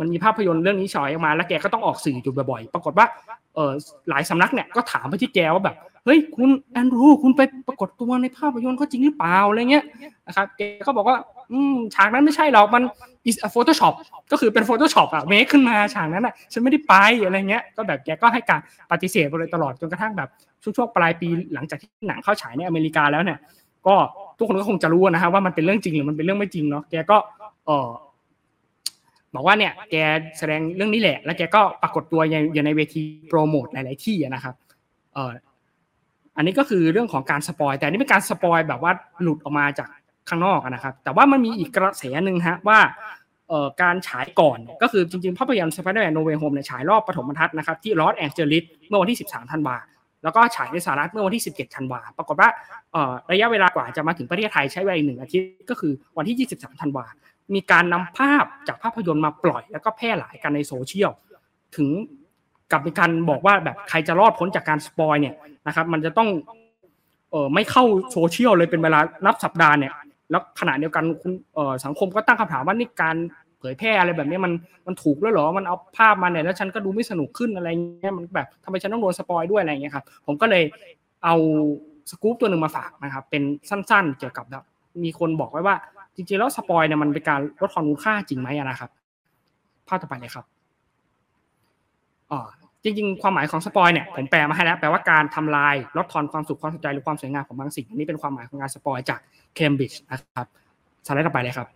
มันมีภาพยนตร์เรื่องนี้ฉายออกมา แล้วแกก็ต้องออกสื่ออยู่บ่อยๆ ปรากฏว่าเออหลายสำนักเนี่ยก็ถามไปที่แกว่าแบบ เฮ้ยคุณแอนดรูคุณไปปรากฏตัวในภาพยนตร์เขาจริงหรือเปล่าอะไรเงี้ยนะครับแกก็บอกว่าอืมฉากนั้นไม่ใช่หรอกมัน is a photoshop ก็คือเป็น photoshop อะ make ขึ้นมาฉากนั้นอะฉันไม่ได้ไปอะไรเงี้ยก็แบบแกก็ให้การปฏิเสธไปเลยตลอดจนกระทั่งแบบช่วงๆปลายปีหลังจากที่หนังเข้าฉายในอเมริกาแล้วเนี่ย ก็ทุกคนก็คงจะรู้นะฮะว่ามันเป็นเรื่องจริงหรือมันเป็นเรื่องไม่จริงเนาะแกก็เออบอกว่าเนี่ยแกแสดงเรื่องนี้แหละ แล้วแกก็ปรากฏตัวอยู่ในเวทีโปรโมทหลาย ๆ ที่นะครับ เออ อันนี้ก็คือเรื่องของการสปอยแต่นี่เป็นการสปอยแบบว่าหลุดออกมาจากข้างนอกนะครับ แต่ว่ามันมีอีกกระแสหนึ่งฮะว่าการฉายก่อนก็คือจริงๆภาพยนตร์ Spider-Man No Way Home เนี่ยฉายรอบปฐมทัศน์นะครับที่ลอสแองเจลิสเมื่อวันที่ 13 ธันวาแล้วก็ฉายในสหรัฐเมื่อวันที่ 17 ธันวาปรากฏว่าระยะเวลากว่าจะมาถึงประเทศไทยใช้เวลาอีกหนึ่งอาทิตย์ก็คือวันที่ 23 ธันวามีการนำภาพจากภาพยนตร์มาปล่อย แล้วก็แพร่หลายกันในโซเชียลถึง กับมีการบอกว่าแบบใครจะรอดพ้นจากการสปอยเนี่ยนะครับ มันจะต้องเออไม่เข้าโซเชียลเลยเป็นเวลานับสัปดาห์เนี่ยแล้วขณะเดียวกันคุณเออสังคมก็ตั้งคำถามว่านี่การเผยแพร่อะไรแบบนี้มันมันถูกแล้วหรอมันเอาภาพมาเนี่ยแล้วฉันก็ดูไม่สนุกขึ้นอะไรเงี้ยมันแบบทำไมฉันต้องโดนสปอยด้วยอะไรเงี้ยครับผมก็เลยเอาสกู๊ปตัวหนึ่งมาฝากนะครับเป็นสั้นๆ เกี่ยวกับแบบมีคนบอกไว้ว่า จริงๆแล้วสปอยเนี่ยมันเป็นการลดความมูลค่าจริงไหมนะครับภาพต่อไปเลยครับ อ๋อจริงๆ ความหมายของสปอยเนี่ยผมแปลมาให้แล้วแปลว่าการทำลายลดทอนความสุขความสนใจหรือความสวยงามของบางสิ่งนี้เป็นความหมายของการสปอยจากเคมบริดจ์นะครับสไลด์ต่อไปเลยครับ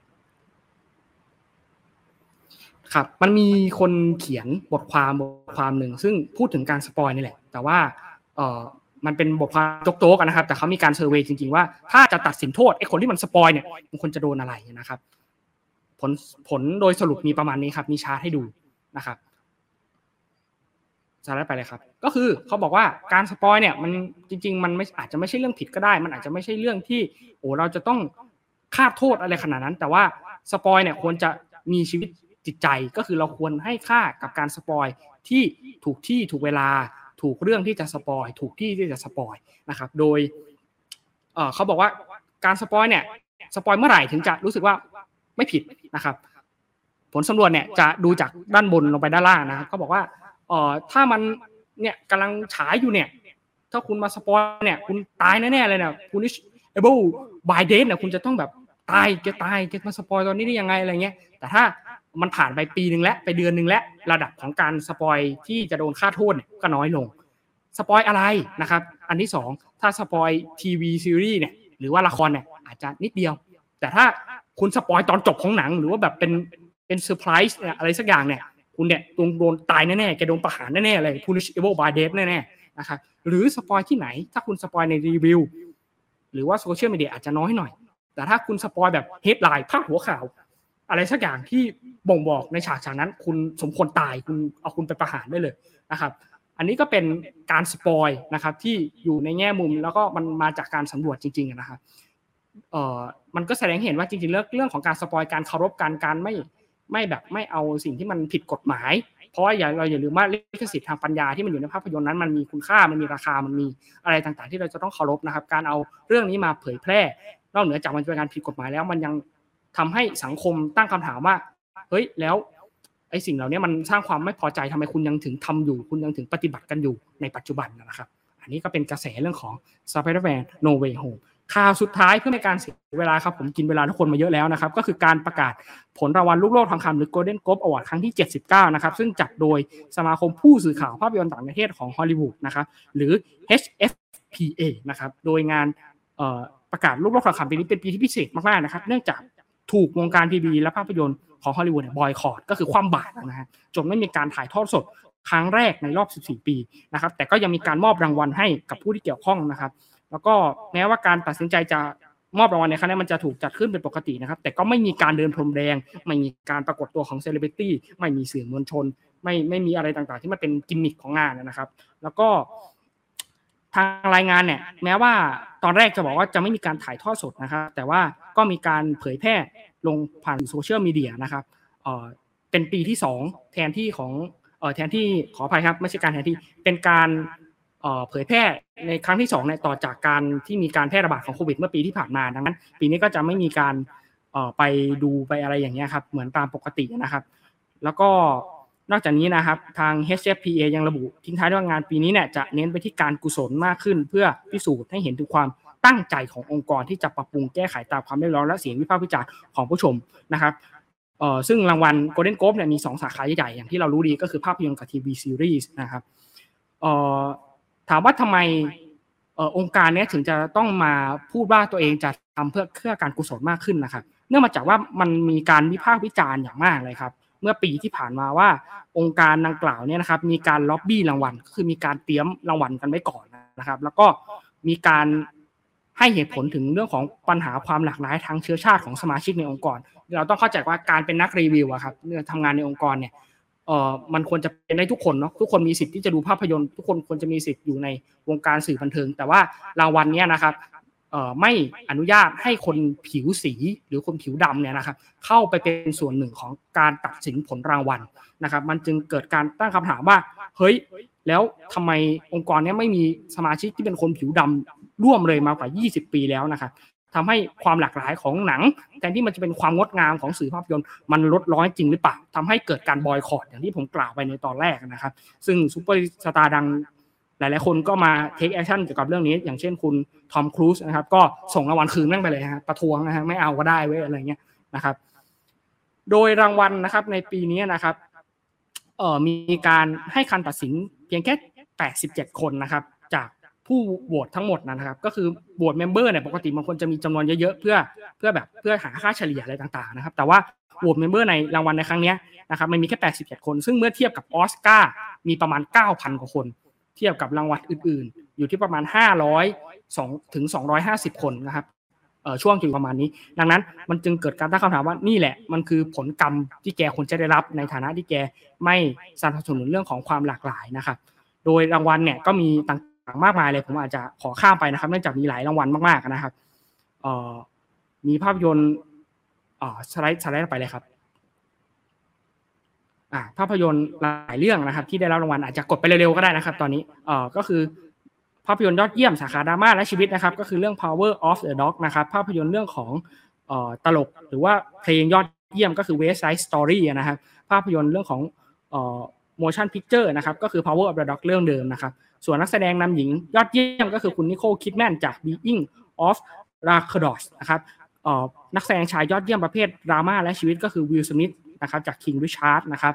ครับ มันมีคนเขียนบทความบทความหนึ่งซึ่งพูดถึงการสปอยนี่แหละ แต่ว่าเออมันเป็นบทความโจ๊กๆนะครับ แต่เขามีการ survey จริงๆว่าถ้าจะตัดสินโทษไอ้คนที่มันสปอยเนี่ยมันควรจะโดนอะไรนะครับ ผลผลโดยสรุปมีประมาณนี้ครับ มีชาร์ตให้ดูนะครับ สไลด์ไปเลยครับ ก็คือเขาบอกว่าการสปอยเนี่ยมันจริง ๆ มันไม่อาจจะไม่ใช่เรื่องผิดก็ได้ มันอาจจะไม่ใช่เรื่องที่โอ้เราจะต้องคาดโทษอะไรขนาดนั้น แต่ว่าสปอยเนี่ยควรจะมีชีวิตจิตใจก็คือเราควรให้ค่ากับการสปอยที่ถูกที่ถูกเวลา ถูกเรื่องที่จะสปอยถูกที่ที่จะสปอยนะครับโดยเขาบอกว่าการสปอยเนี่ยสปอยเมื่อไหร่ถึงจะรู้สึกว่าไม่ผิดนะครับ ผลสำรวจเนี่ยจะดูจากด้านบนลงไปด้านล่างนะครับเขาบอกว่า เอ่อถ้ามันเนี่ยกำลังฉายอยู่เนี่ย ถ้าคุณมาสปอยเนี่ยคุณตายแน่ๆเลยเนี่ย punishable by death เนี่ยคุณจะต้องแบบตายจะตายจะมาสปอยตอนนี้ได้ยังไงอะไรเงี้ย แต่ถ้ามันผ่านไปปีหนึ่งแล้วไปเดือนหนึ่งแล้วระดับของการสปอยที่จะโดนคาดโทษก็น้อยลงสปอยอะไรนะครับ อันที่สองถ้าสปอย TV series เนี่ยหรือว่าละครเนี่ยอาจจะนิดเดียว แต่ถ้าคุณสปอยตอนจบของหนัง หรือว่าแบบเป็นเป็นเซอร์ไพรส์อะไรสักอย่างเนี่ย คุณเนี่ยโดนโดนตายแน่ๆแกโดนประหารแน่ๆเลย punishable by death แน่ๆนะครับหรือสปอยที่ไหน ถ้าคุณสปอยในรีวิว หรือว่า social media อาจจะน้อยหน่อย แต่ถ้าคุณสปอยแบบ headline ภาพหัวข่าว อะไรสักอย่างที่บ่งบอกในฉากฉากนั้น คุณสมควรตายคุณเอาคุณไปประหารได้เลยนะครับอันนี้ก็เป็นการสปอยนะครับที่อยู่ในแง่มุมแล้วก็มันมาจากการสำรวจจริงๆนะครับเอ่อมันก็แสดงเห็นว่าจริงๆเรื่องเรื่องของการสปอยการเคารพการการไม่ ไม่แบบไม่เอาสิ่งที่มันผิดกฎหมาย เพราะว่าอย่าเราอย่าลืมว่าลิขสิทธิ์ทางปัญญาที่มันอยู่ในภาพยนตร์นั้นมันมีคุณค่ามันมีราคามันมีอะไรต่างๆ ที่เราจะต้องเคารพนะครับ การเอาเรื่องนี้มาเผยแพร่นอกเหนือจากมันเป็นการผิดกฎหมายแล้ว มันยังทำให้สังคมตั้งคำถามว่าเฮ้ยแล้วไอ้สิ่งเหล่านี้มันสร้างความไม่พอใจทำไมคุณยังถึงทำอยู่ คุณยังถึงปฏิบัติกันอยู่ในปัจจุบันนะครับ อันนี้ก็เป็นกระแสเรื่องของ Spider-Man No Way Home ข่าวสุดท้ายเพื่อไม่การเสียเวลาครับผมกินเวลาทุกคนมาเยอะแล้วนะครับ ก็คือการประกาศผลรางวัลลูกโลกทองคำหรือ Golden Globe Award ครั้งที่ 79 นะครับ ซึ่งจัดโดยสมาคมผู้สื่อข่าวภาพยนตร์ต่างประเทศของฮอลลีวูดนะครับ หรือ HFPA นะครับ โดยงานประกาศลูกโลกทองคำปีนี้เป็นปีที่พิเศษมากๆนะครับ เนื่องจากถูกวงการทีวีและภาพยนตร์ของฮอลลีวูดบอยคอรดก็คือความบาดนะฮะจนไม่มีการถ่ายทอดสดครั้งแรกในรอบ 14 ปีนะครับ แต่ก็ยังมีการมอบรางวัลให้กับผู้ที่เกี่ยวข้องนะครับ แล้วก็แม้ว่าการตัดสินใจจะมอบรางวัลในครั้งนี้มันจะถูกจัดขึ้นเป็นปกตินะครับ แต่ก็ไม่มีการเดินพรมแดง ไม่มีการปรากฏตัวของเซเลบริตี้ไม่มีสื่อมวลชน ไม่ไม่มีอะไรต่างๆ ที่มันเป็นกิมมิคของงานนะครับ แล้วก็ทางรายงานเนี่ยแม้ว่าตอนแรกจะบอกว่าจะไม่มีการถ่ายทอดสดนะครับ แต่ว่าก็มีการเผยแพร่ลงผ่านโซเชียลมีเดียนะครับเออเป็นปีที่สองแทนที่ของเออแทนที่ขออภัยครับ ไม่ใช่การแทนที่เป็นการ เผยแพร่ในครั้งที่2เนี่ยต่อจากการที่มีการแพร่ระบาดของโควิดเมื่อปีที่ผ่านมาดังนั้น ปีนี้ก็จะไม่มีการไปดูไปอะไรอย่างเงี้ยครับเหมือนตามปกตินะครับ แล้วก็นอกจากนี้นะครับทาง HFPA ยังระบุทิ้งท้ายด้วยงานปีนี้เนี่ยจะเน้นไปที่การกุศลมากขึ้น เพื่อพิสูจน์ให้เห็นถึงความตั้งใจขององค์กรที่จะปรับปรุงแก้ไขตามความเรียบร้อยและเสียงวิพากษ์วิจารณ์ของผู้ชมนะครับเอ่อซึ่งรางวัล Golden Globe เนี่ยมี 2 สาขาใหญ่ๆอย่างที่เรารู้ดีก็คือภาพยนตร์กับทีวีซีรีส์นะครับเอ่อ ถามว่าทำไมองค์การนี้ถึงจะต้องมาพูดว่าตัวเองจะทำเพื่อเพื่อการกุศลมากขึ้นนะครับ เนื่องมาจากว่ามันมีการวิพากษ์วิจารณ์อย่างมากเลยครับ เมื่อปีที่ผ่านมาว่าองค์การดังกล่าวเนี่ยนะครับ มีการล็อบบี้รางวัลคือมีการเตรียมรางวัลกันไว้ก่อนนะครับ แล้วก็มีการให้เหตุผลถึงเรื่องของปัญหาความหลากหลายทางเชื้อชาติของสมาชิกในองค์กร เราต้องเข้าใจว่าการเป็นนักรีวิวอะครับทำงานในองค์กรเนี่ย เอ่อมันควรจะเป็นได้ทุกคนเนาะทุกคนมีสิทธิ์ที่จะดูภาพยนตร์ทุกคนควรจะมีสิทธิ์อยู่ในวงการสื่อบันเทิง แต่ว่ารางวัลเนี้ยนะครับเอ่อไม่อนุญาตให้คนผิวสีหรือคนผิวดำเนี่ยนะครับ เข้าไปเป็นส่วนหนึ่งของการตัดสินผลรางวัลนะครับ มันจึงเกิดการตั้งคำถามว่าเฮ้ยแล้วทำไมองค์กรนี้ไม่มีสมาชิกที่เป็นคนผิวดำร่วมเลยมากว่า 20 ปีแล้วนะครับ ทำให้ความหลากหลายของหนังแทนที่มันจะเป็นความงดงามของสื่อภาพยนตร์มันลดน้อยจริงหรือเปล่าทำให้เกิดการ boycott อย่างที่ผมกล่าวไปในตอนแรกนะครับ ซึ่งซูเปอร์สตาร์ดังหลาย ๆ คนก็มา take action เกี่ยวกับเรื่องนี้ อย่างเช่นคุณทอมครูซนะครับ ก็ส่งรางวัลคืนแม่งไปเลยฮะประท้วงนะฮะไม่เอาก็ได้เว้ยอะไรเงี้ยนะครับ โดยรางวัลนะครับในปีนี้นะครับเอ่อมีการให้คนตัดสินเพียงแค่ 87 คนนะครับ จาก ผู้โหวตทั้งหมดนะครับ ก็คือ vote member เนี่ยปกติบางคนจะมีจำนวนเยอะๆเพื่อเพื่อแบบเพื่อหาค่าเฉลี่ยอะไรต่างๆนะครับ แต่ว่า vote member ในรางวัลในครั้งนี้นะครับมันมีแค่87คน ซึ่งเมื่อเทียบกับออสการ์มีประมาณ 9,000 กว่าคน เทียบกับรางวัลอื่นๆ อยู่ที่ประมาณ 500 2ถึง 250 คนนะครับช่วงอยู่ประมาณนี้ ดังนั้นมันจึงเกิดการตั้งคำถามว่านี่แหละ มันคือผลกรรมที่แกควรจะได้รับในฐานะที่แกไม่สนับสนุนเรื่องของความหลากหลายนะครับ โดยรางวัลเนี่ยก็มีต่าง มากมายเลย ผมอาจจะขอข้ามไปนะครับเนื่องจากมีหลายรางวัลมากๆนะครับเออมีภาพยนตร์อ่าสไลด์สไลด์ไปเลยครับอ่าภาพยนตร์หลายเรื่องนะครับ ที่ได้รับรางวัลอาจจะกดไปเร็วๆก็ได้นะครับ ตอนนี้เอ่อก็คือภาพยนตร์ยอดเยี่ยมสาขาดราม่าและชีวิตนะครับ ก็คือเรื่อง Power of the Dog นะครับ ภาพยนตร์เรื่องของเอ่อตลก หรือว่าเพลงยอดเยี่ยมก็คือ West Side Story นะครับ ภาพยนตร์เรื่องของเอ่อ motion picture นะครับ ก็คือ Power of the Dog เรื่องเดิมนะครับ ส่วนนักแสดงนำหญิงยอดเยี่ยมก็คือคุณนิโคลคิดแมนจาก Being of r a k o d o s นะครับนักแสดงชายยอดเยี่ยมประเภทดราม่าและชีวิตก็คือวิลสมิธนะครับจาก King Richard นะครับ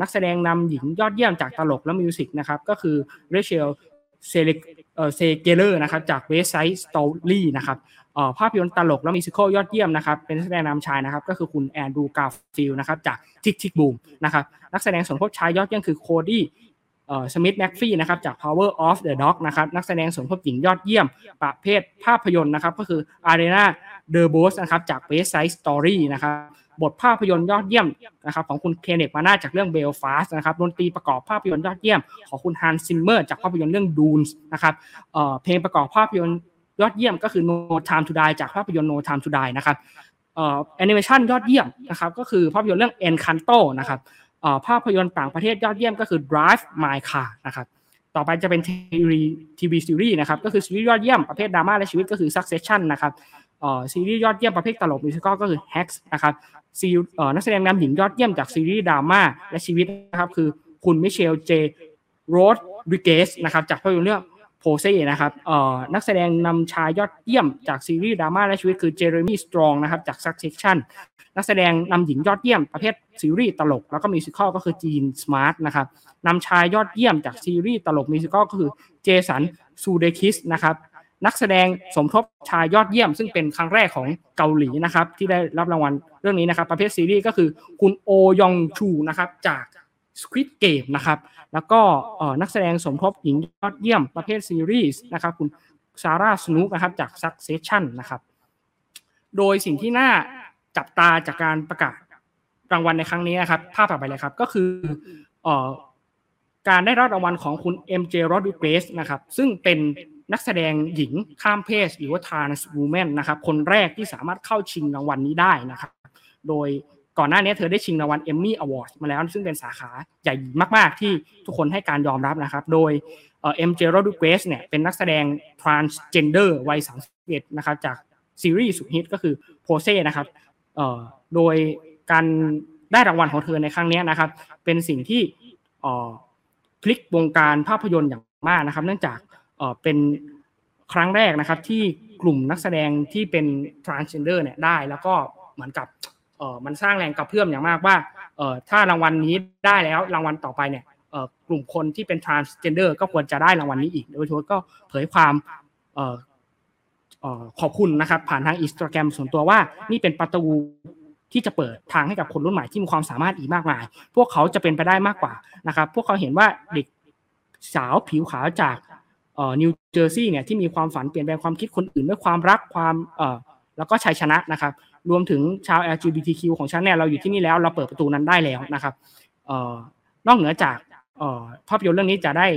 นักแสดงนำหญิงยอดเยี่ยมจากตลกและ music นะครับก็คือ Rachel เซเลเอ่อ Zegler นะครับจาก West Side Story นะครับภาพยนตร์ตลกและ musical ยอดเยี่ยมนะครับเป็นนักแสดงนำชายนะครับก็คือคุณ Andrew Garfield นะครับจาก Tick, Tick... Boom นะครับนักแสดงสมทบชายยอดเยี่ยมคือ Kodi Smit-McPhee นะครับจาก Power of the Dog นะครับนักแสดงสมทบหญิงยอดเยี่ยม ประเภทภาพยนตร์นะครับก็คือ Ariana DeBose นะครับจาก West Side Story นะครับบทภาพยนตร์ยอดเยี่ยมนะครับของคุณ Kenneth Branagh จากเรื่องเบลฟาสนะครับดนตรีประกอบภาพยนตร์ยอดเยี่ยม ของคุณ Hans Zimmer จากภาพยนตร์เรื่อง Dune นะครับเพลงประกอบภาพยนตร์ยอดเยี่ยมก็คือ No Time to Die จากภาพยนตร์ No Time to Die นะครับแอนิเมชันยอดเยี่ยมนะครับก็คือภาพยนตร์เรื่อง Encanto นะครับ ภาพยนตร์ต่างประเทศยอดเยี่ยมก็คือ Drive My Car นะครับต่อไปจะเป็นทีวีซีรีส์นะครับก็คือซีรีส์ยอดเยี่ยมประเภทดราม่าและชีวิตก็คือ Succession นะครับซีรีส์ยอดเยี่ยมประเภทตลก musical ก็คือ Hacks นะครับซีนักแสดงนำหญิงยอดเยี่ยมจากซีรีส์ดราม่าและชีวิตนะครับคือคุณ Michaela Jaé Rodriguez นะครับจากภาพยนตร์เรื่อง Pose นะครับนักแสดงนำชายยอดเยี่ยมจากซีรีส์ดราม่าและชีวิตคือ Jeremy Strong นะครับจาก Succession นักแสดงนำหญิงยอดเยี่ยมประเภทซีรีส์ตลก แล้วก็ musical ก็คือ Jean Smart นะครับนำชายยอดเยี่ยมจากซีรีส์ตลก musical ก็คือเจสันซูเดคิสนะครับนักแสดงสมทบชายยอดเยี่ยม ซึ่งเป็นครั้งแรกของเกาหลีนะครับที่ได้รับรางวัลเรื่องนี้นะครับประเภทซีรีส์ก็คือคุณโอยองชูนะครับจาก Squid Game นะครับ แล้วก็นักแสดงสมทบหญิงยอดเยี่ยมประเภทซีรีส์นะครับคุณซาร่าสนุกนะครับจาก Succession นะครับ โดยสิ่งที่น่าจับตาจากการประกาศรางวัลในครั้งนี้นะครับภาพต่อไปเลยครับก็คือการได้รับรางวัลของคุณ MJ Rodriguez นะครับซึ่งเป็นนักแสดงหญิงข้ามเพศหรือว่า trans woman นะครับคนแรกที่สามารถเข้าชิงรางวัลนี้ได้นะครับ โดย ก่อนหน้านี้เธอได้ชิงรางวัล Emmy Award มาแล้ว ซึ่งเป็นสาขาใหญ่มาก ๆ ที่ทุกคนให้การยอมรับนะครับ โดยเอ็มเจโรดูเกสเนี่ยเป็นนักแสดง transgender วัย31นะครับจากซีรีส์สุดฮิตก็คือโพเซ่นะครับโดยการได้รางวัลของเธอในครั้งนี้นะครับ เป็นสิ่งที่พลิกวงการภาพยนตร์อย่างมากนะครับ เนื่องจากเป็นครั้งแรกนะครับที่กลุ่มนักแสดงที่เป็น transgender เนี่ยได้ แล้วก็เหมือนกับ เออมันสร้างแรงกระเพื่อมอย่างมากว่าเออถ้ารางวัลนี้ได้แล้วรางวัลต่อไปเนี่ยเออกลุ่มคนที่เป็น transgender ก็ควรจะได้รางวัลนี้อีกโดยทั่วก็เผยความเออขอบคุณนะครับ ผ่านทางอินสตาแกรมส่วนตัวว่านี่เป็นประตูที่จะเปิดทางให้กับคนรุ่นใหม่ที่มีความสามารถอีกมากมาย พวกเขาจะเป็นไปได้มากกว่านะครับ พวกเขาเห็นว่าเด็กสาวผิวขาวจากเออนิวเจอร์ซีย์เนี่ยที่มีความฝันเปลี่ยนแปลงความคิดคนอื่นด้วยความรักความเออแล้วก็ชัยชนะนะครับ รวมถึงชาว LGBTQ ของฉันเนี่ยเราอยู่ที่นี่แล้วเราเปิดประตูนั้นได้แล้วนะครับออนอกเหนือจากภาพยนตร์เรื่องนี้จะได้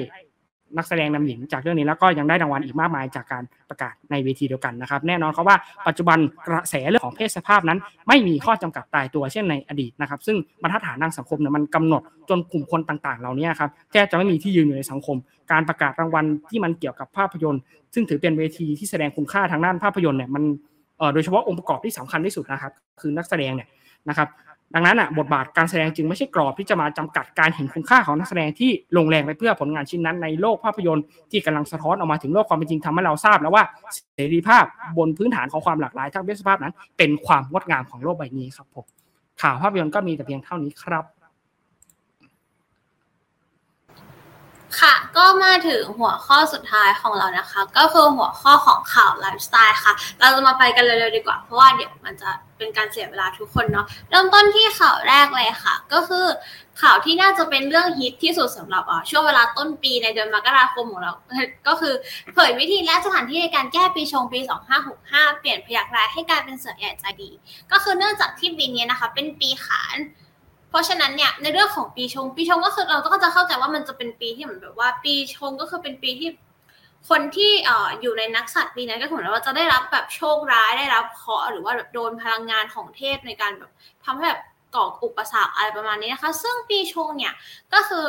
นักแสดงนำหญิงจากเรื่องนี้แล้วก็ยังได้รางวัลอีกมากมายจากการประกาศในเวทีเดียวกันนะครับ แน่นอนเขาว่าปัจจุบันกระแสเรื่องของเพศสภาพนั้น ไม่มีข้อจำกัดตายตัวเช่นในอดีตนะครับ ซึ่งบรรทัดฐานทางสังคมเนี่ยมันกำหนดจนกลุ่มคนต่างๆ เหล่านี้ครับแทบจะไม่มีที่ยืนอยู่ในสังคม การประกาศรางวัลที่มันเกี่ยวกับภาพยนตร์ ซึ่งถือเป็นเวทีที่แสดงคุณค่าทางด้านภาพยนตร์เนี่ยมัน โดยเฉพาะองค์ประกอบที่สำคัญที่สุดนะครับ คือนักแสดงเนี่ยนะครับ ดังนั้นอะบทบาทการแสดงจึงไม่ใช่กรอบที่จะมาจำกัดการเห็นคุณค่าของนักแสดงที่ลงแรงไปเพื่อผลงานชิ้นนั้นในโลกภาพยนตร์ที่กำลังสะท้อนออกมาถึงโลกความเป็นจริงทำให้เราทราบแล้วว่าเสรีภาพบนพื้นฐานของความหลากหลายทางเพศสภาพนั้น เป็นความงดงามของโลกใบนี้ครับผมข่าวภาพยนตร์ก็มีแต่เพียงเท่านี้ครับ ค่ะ ก็มาถึงหัวข้อสุดท้ายของเรานะคะ ก็คือหัวข้อของข่าวไลฟ์สไตล์ค่ะ เราจะมาไปกันเร็วๆดีกว่า เพราะว่าเดี๋ยวมันจะเป็นการเสียเวลาทุกคนเนาะ เริ่มต้นที่ข่าวแรกเลยค่ะ ก็คือข่าวที่น่าจะเป็นเรื่องฮิตที่สุดสำหรับช่วงเวลาต้นปีในเดือนมกราคมของเรา ก็คือเผยวิธีและสถานที่ในการแก้ปีชงปี 2565 เปลี่ยนพยักร้ายให้กลายเป็นเสือใหญ่ใจดี ก็คือเนื่องจากที่ปีนี้นะคะ เป็นปีขาน เพราะฉะนั้นเนี่ยในเรื่องของปีชง ปีชงก็คือเราก็จะเข้าใจว่ามันจะเป็นปีที่เหมือนแบบว่า ปีชงก็คือเป็นปีที่คนที่อออยู่ในนักสัตว์ปีนั้นก็เหมือนว่าจะได้รับแบบโชคร้ายได้รับเคราะห์หรือว่าแบบโดนพลังงานของเทพในการแบบทำให้แบบก่ออุปสรรคอะไรประมาณนี้นะคะ ซึ่งปีชงเนี่ยก็คือ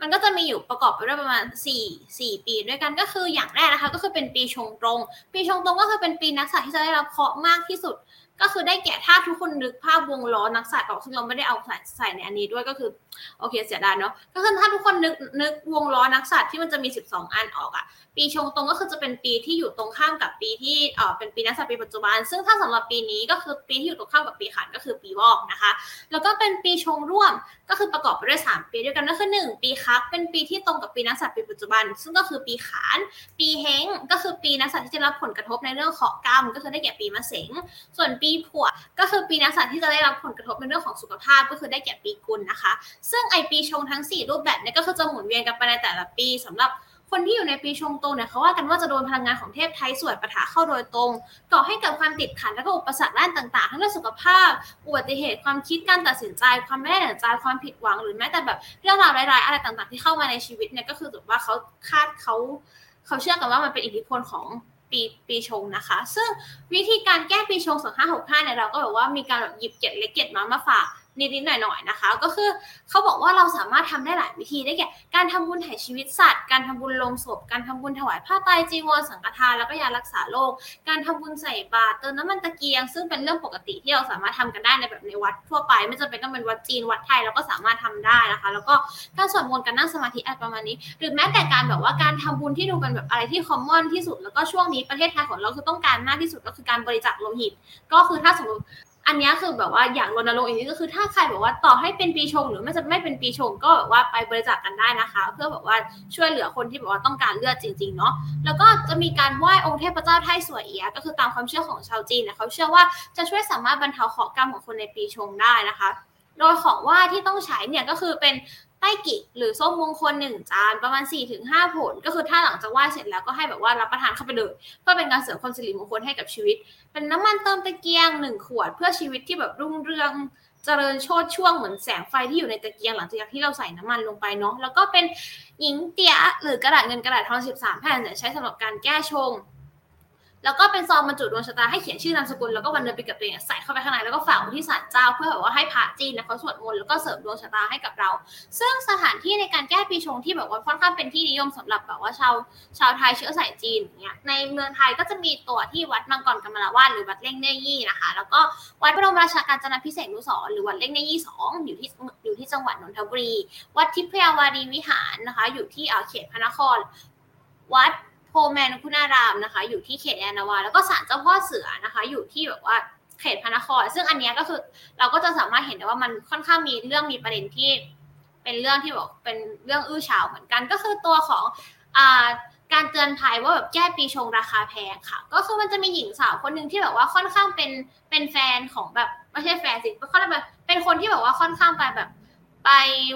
มันก็จะมีอยู่ประกอบไปด้วยประมาณ 4 4 ปีด้วยกันก็คืออย่างแรกนะคะ ก็คือเป็นปีชงตรง ปีชงตรงก็คือเป็นปีนักสัตว์ที่จะได้รับเคราะห์มากที่สุด ก็คือได้แก่ถ้าทุกคนนึกภาพวงล้อนักสัตว์ออกซึ่งเราไม่ได้เอาใส่ในอันนี้ด้วยก็คือโอเคเสียดายเนาะก็คือถ้าทุกคนนึกนึกวงล้อนักสัตว์ที่มันจะมี 12 อันออกอะ ปีชงตรงก็คือจะเป็นปีที่อยู่ตรงข้ามกับปีที่เออเป็นปีนักสัตว์ปีปัจจุบัน ซึ่งถ้าสำหรับปีนี้ก็คือปีที่อยู่ตรงข้ามกับปีขันก็คือปีวอกนะคะ แล้วก็เป็นปีชงร่วมก็คือประกอบไปด้วย 3 ปีด้วยกันก็คือ 1 ปีคับเป็นปีที่ตรงกับปีนักสัตว์ปีปัจจุบัน ซึ่งก็คือปีขาน ปีเฮงก็คือปีนักสัตว์ที่จะรับผลกระทบในเรื่องของกรรม ก็คือได้แก่ปีมะเสงส่วนปีผัวก็คือปีนักสัตว์ที่จะได้รับผลกระทบในเรื่องของสุขภาพก็คือได้แก่ปีกุลนะคะ ซึ่งไอปีชงทั้ง 4 รูปแบบนี้ก็คือจะหมุนเวียนกันไปในแต่ละปีสำหรับ คนที่อยู่ในปีชงตรงเนี่ยเขาว่ากันว่าจะโดนพลังงานของเทพไทยสวยปะทะเข้าโดยตรงก่อให้เกิดความติดขัดและก็อุปสรรคด้านต่างๆ ทั้งเรื่องสุขภาพ อุบัติเหตุความคิดการตัดสินใจ ความไม่ได้ดั่งใจความผิดหวังหรือแม้แต่แบบเรื่องราวร้ายๆอะไรต่างๆ ที่เข้ามาในชีวิตเนี่ยก็คือถือว่าเขาคาดเขาเขาเชื่อกันว่ามันเป็นอิทธิพลของปีปีชงนะคะ ซึ่งวิธีการแก้ปีชง 2565เนี่ยเราก็แบบว่ามีการแบบหยิบเก็ดเล็กเก็ดมามาฝาก นิดๆหน่อยๆนะคะ ก็คือเขาบอกว่าเราสามารถทำได้หลายวิธีได้แก่การทำบุญถ่ายชีวิตสัตว์ การทำบุญลงศพ การทำบุญถวายผ้าไตรจีวรสังฆทานแล้วก็ยารักษาโรคการทำบุญใส่บาตรเติมน้ำมันตะเกียง ซึ่งเป็นเรื่องปกติที่เราสามารถทำกันได้ในแบบในวัดทั่วไป ไม่จำเป็นต้องเป็นวัดจีนวัดไทยเราก็สามารถทำได้นะคะ แล้วก็การสวดมนต์การนั่งสมาธิอะไรประมาณนี้ หรือแม้แต่การแบบว่าการทำบุญที่ดูเป็นแบบอะไรที่คอมมอนที่สุดแล้วก็ช่วงนี้ประเทศไทยของเราคือต้องการมากที่สุดก็คือการบริจาคโลหิต ก็คือถ้าสมมติ อันนี้คือแบบว่าอยากรณรงค์อีกนิดก็คือถ้าใครแบบว่าต่อให้เป็นปีชง หรือไม่จะไม่เป็นปีชงก็แบบว่าไปบริจาคกันได้นะคะ เพื่อแบบว่าช่วยเหลือคนที่แบบว่าต้องการเลือดจริงๆเนาะแล้วก็จะมีการไหว้องค์เทพเจ้าไทสวยเอียก็คือตามความเชื่อของชาวจีนนะเขาเชื่อว่าจะช่วยสามารถบรรเทาเคราะห์กรรมของคนในปีชงได้นะคะ โดยของไหว้ที่ต้องใช้เนี่ยก็คือเป็น ไต้กิหรือส้มมงคลหนึ่งจานประมาณ 4-5 ผล ก็คือถ้าหลังจากไหว้เสร็จแล้วก็ให้แบบว่ารับประทานเข้าไปเลยเพื่อเป็นการเสริมความสิริมงคลให้กับชีวิต เป็นน้ำมันเติมตะเกียงหนึ่งขวด เพื่อชีวิตที่แบบรุ่งเรืองเจริญโชดช่วงเหมือนแสงไฟที่อยู่ในตะเกียงหลังจากที่เราใส่น้ำมันลงไปเนาะแล้วก็เป็นหญิงเตียหรือกระดาษเงินกระดาษทอง 13 แผ่นเนี่ยใช้สำหรับการแก้ชง แล้วก็เป็นซองบรรจุดวงชะตาให้เขียนชื่อนามสกุลแล้วก็วันเดือนปีเกิดตัวเองใส่เข้าไปข้างในแล้วก็ฝากไว้ที่ศาลเจ้า เพื่อแบบว่าให้พระจีนนะเขาสวดมนต์แล้วก็เสริมดวงชะตาให้กับเรา ซึ่งสถานที่ในการแก้ปีชงที่แบบว่าค่อนข้างเป็นที่นิยมสำหรับแบบว่าชาวชาวไทยเชื้อสายจีนเงี้ยในเมืองไทยก็จะมีตัวที่วัดมังกรกำมลาวาดหรือวัดเล่งเน่ยี่นะคะ แล้วก็วัดบรมราชาการจนาพิเศษนุสรหรือวัดเล่งเน่ยี่สองอยู่ที่อยู่ที่จังหวัดนนทบุรี วัดทิพยาวารีวิหารนะคะ อยู่ที่เขตพระนคร วัด โพแมนคุณารามนะคะ อยู่ที่เขตยานนาวา แล้วก็ศาลเจ้าพ่อเสือนะคะ อยู่ที่แบบว่าเขตพระนคร ซึ่งอันนี้ก็คือเราก็จะสามารถเห็นได้ว่ามันค่อนข้างมีเรื่องมีประเด็นที่ เป็นเรื่องที่บอกเป็นเรื่องอื้อฉาวเหมือนกัน ก็คือตัวของอ่าการเตือนภัยว่าแบบแก้ปีชงราคาแพงค่ะ ก็คือมันจะมีหญิงสาวคนหนึ่งที่แบบว่าค่อนข้างเป็นเป็นแฟนของแบบไม่ใช่แฟนสิเขาเรียกว่าเป็นคนที่แบบว่าค่อนข้างไปแบบ ไป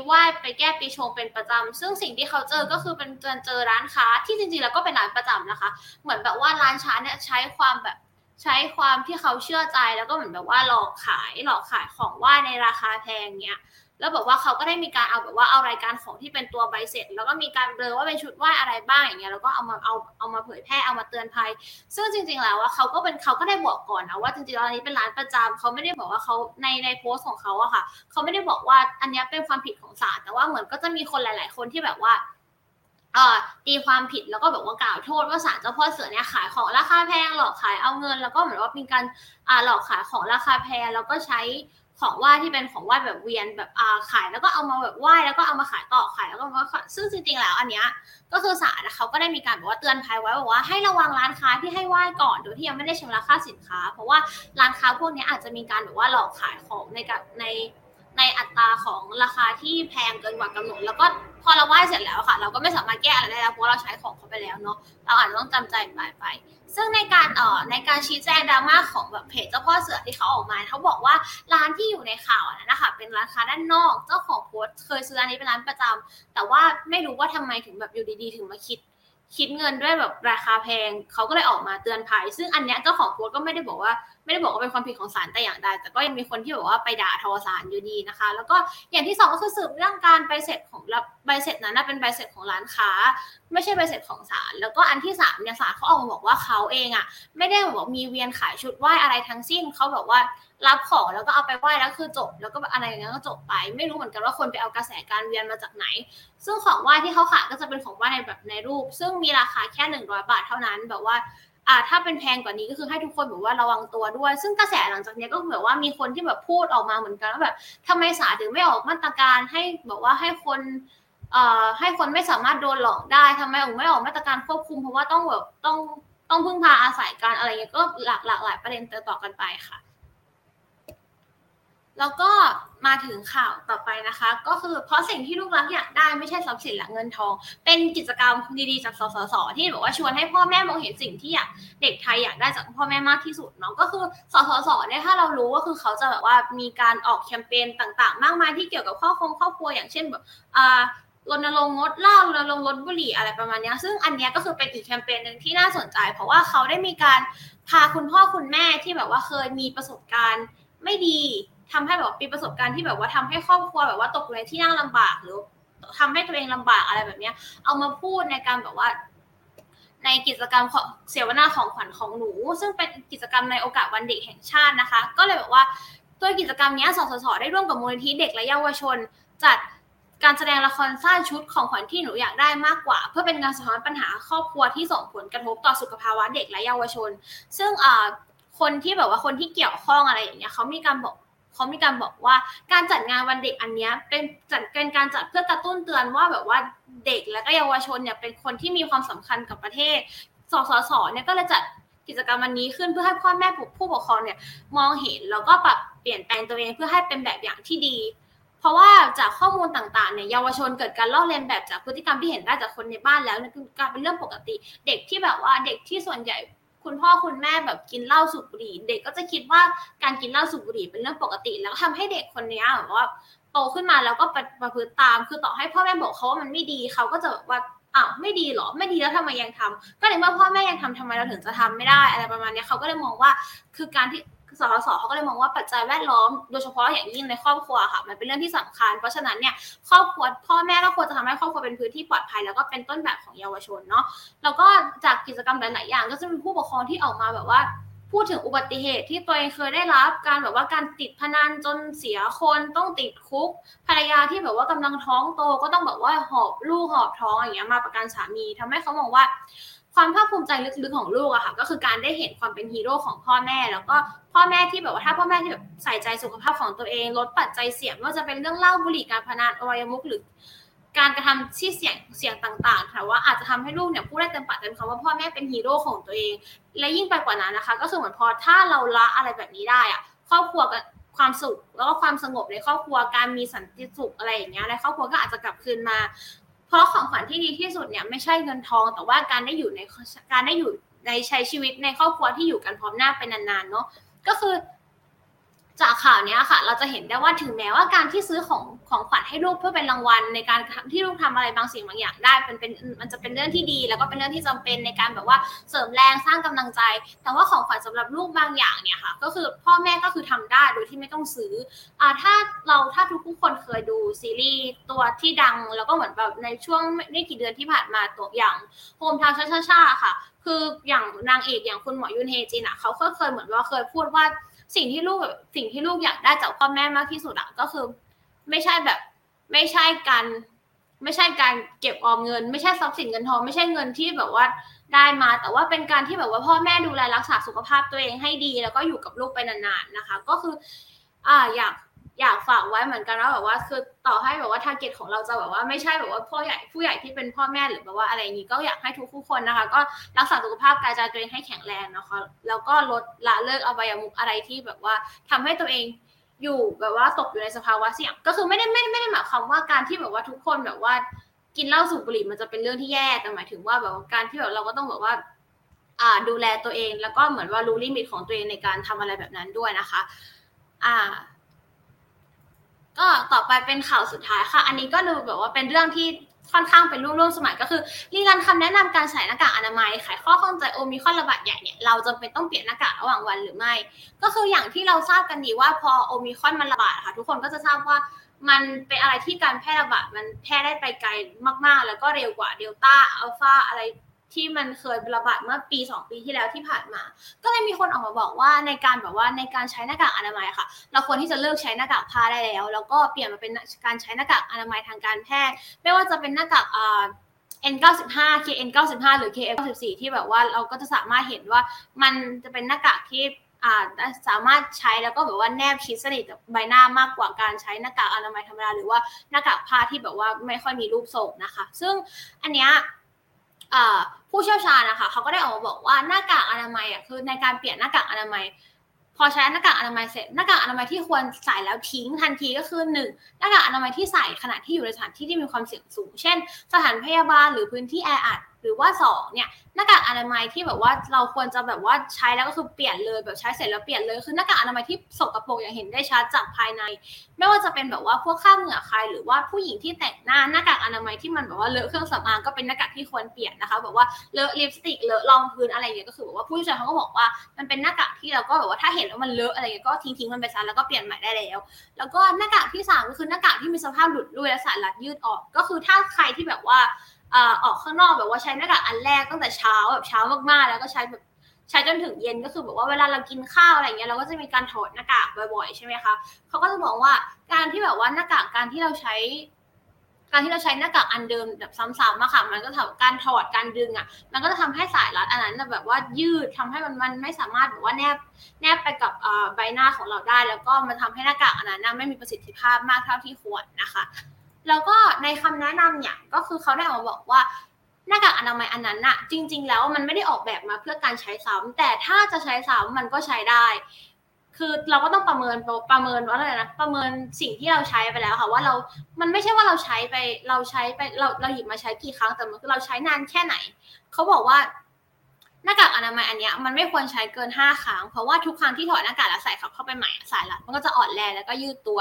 ไหว้ไปแก้ปีชงเป็นประจำซึ่งสิ่งที่เขาเจอก็คือเป็นเจอเจอร้านค้าที่จริงๆแล้วก็เป็นร้านประจำนะคะ เหมือนแบบว่าร้านช้าเนี่ยใช้ความแบบใช้ความที่เขาเชื่อใจแล้วก็เหมือนแบบว่าหลอกขายหลอกขายของไหว้ในราคาแพงเนี้ย แล้วแบบว่าเขาก็ได้มีการเอาแบบว่าเอารายการของที่เป็นตัวใบเสร็จ แล้วก็มีการเบลอว่าเป็นชุดไหว้อะไรบ้างอย่างเงี้ยแล้วก็เอามาเอาเอามาเผยแพร่เอามาเตือนภัย ซึ่งจริง ๆ แล้วว่าเขาก็เป็นเขาก็ได้บอกก่อนนะว่าจริงๆแล้วอันนี้เป็นร้านประจำเขาไม่ได้บอกว่าเขาในในโพสต์ของเขาอะค่ะเขาไม่ได้บอกว่าอันนี้เป็นความผิดของศาลแต่ว่าเหมือนก็จะมีคนหลาย ๆ คนที่แบบว่าเอ่อตีความผิดแล้วก็แบบว่ากล่าวโทษว่าศาลเจ้าพ่อเสือเนี่ยขายของราคาแพงหลอกขายเอาเงิน แล้วก็เหมือนว่ามีการอ่าหลอกขายของราคาแพงแล้วก็ใช้ ของไหว้ที่เป็นของไหว้แบบเวียนแบบอ่าขาย แล้วก็เอามาแบบไหว้แล้วก็เอามาขายต่อขายแล้วก็มาซึ่งจริงๆแล้วอันเนี้ยก็คือศาลเขาก็ได้มีการบอกว่าเตือนภัยไว้บอกว่าให้ระวังร้านค้าที่ให้ไหว้ก่อนโดยที่ยังไม่ได้ชำระค่าสินค้า เพราะว่าร้านค้าพวกนี้อาจจะมีการแบบว่าหลอกขายของในกับในในอัตราของราคาที่แพงเกินกว่ากำหนด แล้วก็พอเราไหว้เสร็จแล้วค่ะ เราก็ไม่สามารถแก้อะไรได้แล้วเพราะเราใช้ของเขาไปแล้วเนาะเราอาจจะต้องจำใจไปไป ซึ่งในการเอ่อในการชี้แจงดราม่าของแบบเพจเจ้าพ่อเสือที่เขาออกมาเขาบอกว่าร้านที่อยู่ในข่าวนั้นนะคะเป็นร้านค้าด้านนอกเจ้าของโพสต์เคยซื้อร้านนี้เป็นร้านประจำแต่ว่าไม่รู้ว่าทำไมถึงแบบอยู่ดีๆ ถึงมาคิด คิดเงินด้วยแบบราคาแพงเขาก็เลยออกมาเตือนภัย ซึ่งอันเนี้ยเจ้าของโพสก็ไม่ได้บอกว่าไม่ได้บอกว่าเป็นความผิดของศาลแต่อย่างใดแต่ก็ยังมีคนที่บอกว่าไปด่าทอศาลอยู่ดีนะคะ แล้วก็อย่างที่สองก็คือสืบเรื่องการใบเสร็จของใบเสร็จนั้นเป็นใบเสร็จของร้านค้า ไม่ใช่ใบเสร็จของศาลแล้วก็อันที่สามเนี่ยศาลเขาออกมาบอกว่าเขาเองอะไม่ได้บอกมีเวียนขายชุดไหว้อะไรทั้งสิ้นเขาบอกว่า รับของแล้วก็เอาไปไหว้แล้วคือจบ แล้วก็อะไรอย่างเงี้ยก็จบไป ไม่รู้เหมือนกันว่าคนไปเอากระแสการเวียนมาจากไหน ซึ่งของไหว้ที่เขาขายก็จะเป็นของไหว้ในแบบในรูป ซึ่งมีราคาแค่หนึ่งร้อยบาทเท่านั้นแบบว่าอ่าถ้าเป็นแพงกว่านี้ก็คือให้ทุกคนแบบว่าระวังตัวด้วย ซึ่งกระแสหลังจากนี้ก็แบบว่ามีคนที่แบบพูดออกมาเหมือนกันว่าแบบทำไมศาลถึงไม่ออกมาตรการให้แบบว่าให้คนเอ่อให้คนไม่สามารถโดนหลอกได้ทำไมถึงไม่ออกมาตรการควบคุมเพราะว่าต้องแบบต้องต้องพึ่งพาอาศัยกันอะไรเงี้ยก็หลากหลากหลายประเด็นต่อกันไปค่ะ แล้วก็มาถึงข่าวต่อไปนะคะ ก็คือเพราะสิ่งที่ลูกรักอยากได้ไม่ใช่ทรัพย์สินและเงินทอง เป็นกิจกรรมดีๆจากสสสที่บอกว่าชวนให้พ่อแม่มองเห็นสิ่งที่อยากเด็กไทยอยากได้จากพ่อแม่มากที่สุดเนาะก็คือสสสเนี่ยถ้าเรารู้ก็คือเขาจะแบบว่ามีการออกแคมเปญต่างๆ มากมายที่เกี่ยวกับครอบครัวครอบครัวอย่างเช่นแบบอ่ารณรงค์งดเหล้ารณรงค์ลดบุหรี่อะไรประมาณนี้ซึ่งอันเนี้ยก็คือเป็นอีกแคมเปญหนึ่งที่น่าสนใจ เพราะว่าเขาได้มีการพาคุณพ่อคุณแม่ที่แบบว่าเคยมีประสบการณ์ไม่ดี ทำให้แบบมีประสบการณ์ที่แบบว่าทำให้ครอบครัวแบบว่าตกในที่นั่งลำบากหรือทำให้ตัวเองลำบากอะไรแบบเนี้ย เอามาพูดในการแบบว่า ในกิจกรรมเสวนาของขวัญของหนู ซึ่งเป็นกิจกรรมในโอกาสวันเด็กแห่งชาตินะคะ ก็เลยแบบว่าโดยกิจกรรมนี้สสสได้ร่วมกับมูลนิธิเด็กและเยาวชน จัดการแสดงละครสั้นชุดของขวัญที่หนูอยากได้มากกว่า เพื่อเป็นการสะท้อนปัญหาครอบครัวที่ส่งผลกระทบต่อสุขภาวะเด็กและเยาวชน ซึ่งคนที่แบบว่าคนที่เกี่ยวข้องอะไรอย่างเงี้ยเขามีการบอก เขามีการบอกว่าการจัดงานวันเด็กอันนี้เป็นจัดเป็นการจัดเพื่อกระตุ้นเตือนว่าแบบว่าเด็กและก็เยาวชนเนี่ยเป็นคนที่มีความสำคัญกับประเทศ สสสเนี่ยก็เลยจัดกิจกรรมวันนี้ขึ้นเพื่อให้พ่อแม่ผู้ปกครองเนี่ยมองเห็นแล้วก็ปรับเปลี่ยนแปลงตัวเองเพื่อให้เป็นแบบอย่างที่ดี เพราะว่าจากข้อมูลต่างๆเนี่ยเยาวชนเกิดการลอกเลียนแบบจากพฤติกรรมที่เห็นได้จากคนในบ้านแล้วนี่คือการเป็นเรื่องปกติ เด็กที่แบบว่าเด็กที่ส่วนใหญ่ คุณพ่อคุณแม่แบบกินเหล้าสูบบุหรี่ เด็กก็จะคิดว่าการกินเหล้าสูบบุหรี่เป็นเรื่องปกติ แล้วทำให้เด็กคนนี้แบบว่าโตขึ้นมาแล้วก็ประพฤติตาม คือต่อให้พ่อแม่บอกเขาว่ามันไม่ดีเขาก็จะแบบว่าอ้าวไม่ดีหรอไม่ดีแล้วทำไมยังทำก็ในเมื่อพ่อแม่ยังทำทำไมเราถึงจะทำไม่ได้อะไรประมาณนี้เขาก็เลยมองว่าคือการที่ สสสเขาก็เลยมองว่าปัจจัยแวดล้อมโดยเฉพาะอย่างยิ่งในครอบครัวค่ะ มันเป็นเรื่องที่สำคัญ เพราะฉะนั้นเนี่ยครอบครัวพ่อแม่ก็ควรจะทำให้ครอบครัวเป็นพื้นที่ปลอดภัย แล้วก็เป็นต้นแบบของเยาวชนเนาะแล้วก็จากกิจกรรมหลายๆอย่าง ก็จะมีผู้ปกครองที่ออกมาแบบว่าพูดถึงอุบัติเหตุที่ตัวเองเคยได้รับการแบบว่าการติดพนันจนเสียคนต้องติดคุก ภรรยาที่แบบว่ากำลังท้องโตก็ต้องแบบว่าหอบลูกหอบท้องอย่างเงี้ยมาประกันสามีทำให้เขามองว่า ความภาคภูมิใจลึกๆของลูกอะค่ะ ก็คือการได้เห็นความเป็นฮีโร่ของพ่อแม่ แล้วก็พ่อแม่ที่แบบว่าถ้าพ่อแม่ที่แบบใส่ใจสุขภาพของตัวเอง ลดปัจจัยเสี่ยงไม่ว่าจะเป็นเรื่องเหล้าบุหรี่การพนันอวัยมุขหรือ การกระทำที่เสี่ยงเสี่ยงต่างๆแต่ว่าอาจจะทำให้ลูกเนี่ยพูดได้เต็มปากเต็มคำว่าพ่อแม่เป็นฮีโร่ของตัวเอง และยิ่งไปกว่านั้นนะคะ ก็คือเหมือนพอถ้าเราละอะไรแบบนี้ได้อะครอบครัวกับความสุขแล้วก็ความสงบในครอบครัวการมีสันติสุขอะไรอย่างเงี้ยในครอบครัวก็อาจจะกลับคืนมา เพราะของขวัญที่ดีที่สุดเนี่ยไม่ใช่เงินทอง แต่ว่าการได้อยู่ในการได้อยู่ในใช้ชีวิตในครอบครัวที่อยู่กันพร้อมหน้าไปนนานๆเนาะก็คือ จากข่าวนี้ค่ะ เราจะเห็นได้ว่าถึงแม้ว่าการที่ซื้อของของขวัญให้ลูกเพื่อเป็นรางวัล ในการที่ลูกทำอะไรบางสิ่งบางอย่างได้เป็นเป็นมันจะเป็นเรื่องที่ดี แล้วก็เป็นเรื่องที่จำเป็นในการแบบว่าเสริมแรงสร้างกำลังใจ แต่ว่าของขวัญสำหรับลูกบางอย่างเนี่ยค่ะ ก็คือพ่อแม่ก็คือทำได้โดยที่ไม่ต้องซื้ออ่าถ้าเราถ้าทุกทุกคนเคยดูซีรีส์ตัวที่ดัง แล้วก็เหมือนแบบในช่วงไม่กี่เดือนที่ผ่านมาตัวอย่างโฮมทาวช่าช่าค่ะ คืออย่างนางเอกอย่างคุณหมอยุนเฮจินอะเขาเคยเหมือนว่าเคยพูดว่า สิ่งที่ลูกแบบสิ่งที่ลูกอยากได้จากพ่อแม่มากที่สุดอะก็คือ ไม่ใช่แบบ ไม่ใช่การ ไม่ใช่การเก็บออมเงิน ไม่ใช่ทรัพย์สินเงินทองไม่ใช่เงินที่แบบว่าได้มา แต่ว่าเป็นการที่แบบว่าพ่อแม่ดูแลรักษาสุขภาพตัวเองให้ดี แล้วก็อยู่กับลูกไปนานๆนะคะ ก็คือ อ่าอยาก อยากฝากไว้เหมือนกันว่าแบบว่าคือต่อให้แบบว่าทาร์เก็ตของเราจะแบบว่าไม่ใช่แบบว่าพ่อใหญ่ผู้ใหญ่ที่เป็นพ่อแม่หรือแบบว่าอะไรอย่างนี้ก็อยากให้ทุกผู้คนนะคะ ก็รักษาสุขภาพกายใจตัวเองให้แข็งแรงนะคะแล้วก็ลดละเลิกอบายมุกอะไรที่แบบว่าทำให้ตัวเองอยู่แบบว่าตกอยู่ในสภาวะเสี่ยงก็คือไม่ได้ไม่ไม่ได้หมายความว่าการที่แบบว่าทุกคนแบบว่ากินเหล้าสูบบุหรี่มันจะเป็นเรื่องที่แย่แต่หมายถึงว่าแบบการที่แบบเราก็ต้องแบบว่าอ่าดูแลตัวเองแล้วก็เหมือนว่ารู้ลิมิตของตัวเองในการทำอะไรแบบนั้นด้วยนะคะ อ่า ก็ต่อไปเป็นข่าวสุดท้ายค่ะ อันนี้ก็ดูแบบว่าเป็นเรื่องที่ค่อนข้างเป็นเรื่องร่วมสมัยก็คือ rerun คำแนะนำการใส่หน้ากากอนามัยไขข้อข้องใจโอมิคอนระบาดใหญ่เนี่ยเราจำเป็นต้องเปลี่ยนหน้ากากระหว่างวันหรือไม่ ก็คืออย่างที่เราทราบกันดีว่าพอโอมิคอนมันระบาดค่ะ ทุกคนก็จะทราบว่ามันเป็นอะไรที่การแพร่ระบาดมันแพร่ได้ไปไกลมากๆ แล้วก็เร็วกว่าเดลต้าอัลฟาอะไร ที่มันเคยระบาดเมื่อปี 2 ปีที่แล้วที่ผ่านมา ก็เลยมีคนออกมาบอกว่าในการแบบว่าในการใช้หน้ากากอนามัยค่ะ เราควรที่จะเลิกใช้หน้ากากผ้าได้แล้ว แล้วก็เปลี่ยนมาเป็นการใช้หน้ากากอนามัยทางการแพทย์ ไม่ว่าจะเป็นหน้ากากอ่า N95 KN95 หรือ KF14 ที่แบบว่าเราก็จะสามารถเห็นว่ามันจะเป็นหน้ากากที่อ่าสามารถใช้แล้วก็แบบว่าแนบชิดสนิทกับใบหน้ามากกว่าการใช้หน้ากากอนามัยธรรมดาหรือว่าหน้ากากผ้าที่แบบว่าไม่ค่อยมีรูปทรงนะคะ ซึ่งอันเนี้ย ผู้เชี่ยวชาญนะคะเขาก็ได้ออกมาบอกว่าหน้ากากอนามัยอะคือในการเปลี่ยนหน้ากากอนามัย พอใช้หน้ากากอนามัยเสร็จหน้ากากอนามัยที่ควรใส่แล้วทิ้งทันทีก็คือหนึ่งหน้ากากอนามัยที่ใส่ขณะที่อยู่ในสถานที่ที่มีความเสี่ยงสูง เช่น สถานพยาบาลหรือพื้นที่แออัดหรือว่า2เนี่ยหน้ากากอนามัยที่แบบว่าเราควรจะแบบว่าใช้แล้วก็คือเปลี่ยนเลยแบบใช้เสร็จแล้วเปลี่ยนเลยคือหน้ากากอนามัยที่สกปรกอย่างเห็นได้ชัดจากภายใน ไม่ว่าจะเป็นแบบว่าพวกข้ามเหงื่อใคร หรือว่าผู้หญิงที่แต่งหน้าหน้ากากอนามัยที่มันแบบว่าเลอะเครื่องสำอางก็เป็นหน้ากากที่ควรเปลี่ยนนะคะแบบว่าเลอะลิปสติกเลอะรองพื้นอะไรอย่างเงี้ยก็คือแบบว่าผู้ชี่ยเขาก็บอกว่ามันเป็นหน้ากากที่เราก็แบบว่าถ้าเห็นแล้วมันเลอะอะไรเงี้ยก็ทิ้งทิ้งมันไปซะแล้วก็เปลี่ยนใหม่ได้แล้ว แล้วก็หน้ากากที่3ก็คือหน้ากากที่มีสภาพหลุดลุ่ยและสายรัดยืดออก ก็คือถ้าใครที่แบบว่า ออกข้างนอกแบบว่าใช้หน้ากากอันแรกตั้งแต่เช้าแบบเช้ามากๆ แล้วก็ใช้แบบใช้จนถึงเย็นก็คือแบบว่าเวลาเรากินข้าวอะไรเงี้ยเราก็จะมีการถอดหน้ากากบ่อยๆใช่ไหมคะเขาก็จะบอกว่าการที่แบบว่าหน้ากากการที่เราใช้ การที่เราใช้หน้ากากอันเดิมแบบซ้ำๆอะค่ะ มันก็ทำการถอดการดึงอะมันก็จะทำให้สายรัดอันนั้นแบบว่ายืดทำให้มันมันไม่สามารถแบบว่าแนบแนบไปกับใบหน้าของเราได้ แล้วก็มันทำให้หน้ากากอันนั้นไม่มีประสิทธิภาพมากเท่าที่ควรนะคะ แล้วก็ในคำแนะนำเนี่ยก็คือเขาได้ออกบอกว่าหน้ากากอนามัยอันนั้นน่ะ จริง ๆ แล้วมันไม่ได้ออกแบบมาเพื่อการใช้ซ้ำแต่ถ้าจะใช้ซ้ำมันก็ใช้ได้ คือเราก็ต้องประเมินประเมินว่าอะไรนะประเมินสิ่งที่เราใช้ไปแล้วค่ะว่าเรา มันไม่ใช่ว่าเราใช้ไปเราใช้ไปเราเราหยิบมาใช้กี่ครั้งแต่มันคือเราใช้นานแค่ไหนเขาบอกว่าหน้ากากอนามัยอันนี้มันไม่ควรใช้เกินห้าครั้ง เพราะว่าทุกครั้งที่ถอดหน้ากากแล้วใส่เข้าไปใหม่สายรัดมันก็จะอ่อนแรงแล้วก็ยืดตัว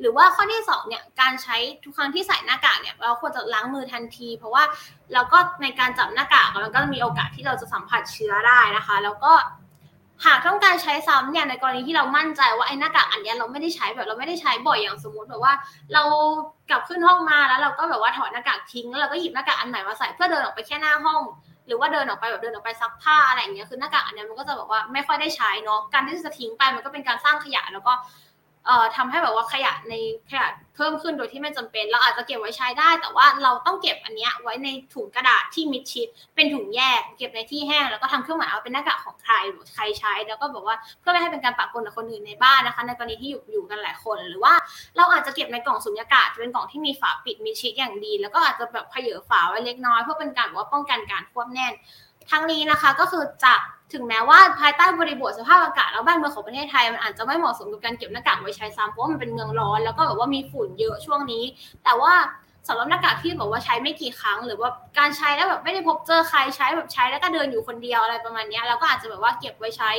หรือว่าข้อที่2เนี่ยการใช้ทุกครั้งที่ใส่หน้ากากเนี่ยเราควรจะล้างมือทันที เพราะว่าเราก็ในการจับหน้ากากมันก็มีโอกาสที่เราจะสัมผัสเชื้อได้นะคะ แล้วก็หากต้องการใช้ซ้ำเนี่ยในกรณีที่เรามั่นใจว่าไอ้หน้ากากอันนี้เราไม่ได้ใช้แบบเราไม่ได้ใช้บ่อยอย่างสมมติแบบว่า เรากลับขึ้นห้องมาแล้วเราก็แบบว่าถอดหน้ากากทิ้งแล้วเราก็หยิบหน้ากากอันใหม่มาใส่เพื่อเดินออกไปแค่หน้าห้อง หรือว่าเดินออกไปแบบเดินออกไปซักผ้าอะไรอย่างเงี้ยคือหน้ากากอันนี้มันก็จะแบบว่าไม่ค่อยได้ใช้เนาะการที่จะทิ้งไปมันก็เป็นการสร้างขยะแล้วก็ เอ่อทำให้แบบว่าขยะในขยะเพิ่มขึ้นโดยที่ไม่จำเป็น เราอาจจะเก็บไว้ใช้ได้ แต่ว่าเราต้องเก็บอันนี้ไว้ในถุงกระดาษที่มิดชิด เป็นถุงแยก เก็บในที่แห้งแล้วก็ทำเครื่องหมายว่าเป็นหน้ากากของใครหรือใครใช้ แล้วก็บอกว่าเพื่อไม่ให้เป็นการปะปนกับคนอื่นในบ้านนะคะ ในกรณีที่อยู่อยู่กันหลายคน หรือว่าเราอาจจะเก็บในกล่องสุญญากาศเป็นกล่องที่มีฝาปิดมิดชิดอย่างดี แล้วก็อาจจะแบบเผยฝาไว้เล็กน้อยเพื่อเป็นการว่าป้องกันการควบแน่น ทั้งนี้นะคะก็คือจะ ถึงแม้ว่าภายใต้บริบทสภาพอากาศแล้วบ้านเมืองของประเทศไทยมันอาจจะไม่เหมาะสมกับการเก็บหน้ากากไว้ใช้ซ้ำเพราะว่ามันเป็นเมืองร้อนแล้วก็แบบว่ามีฝุ่นเยอะช่วงนี้ แต่ว่าสำหรับหน้ากากที่บอกว่าใช้ไม่กี่ครั้ง หรือว่าการใช้แล้วแบบไม่ได้พบเจอใครใช้แบบใช้แล้วก็เดินอยู่คนเดียวอะไรประมาณนี้เราก็อาจจะแบบว่าเก็บไว้ใช้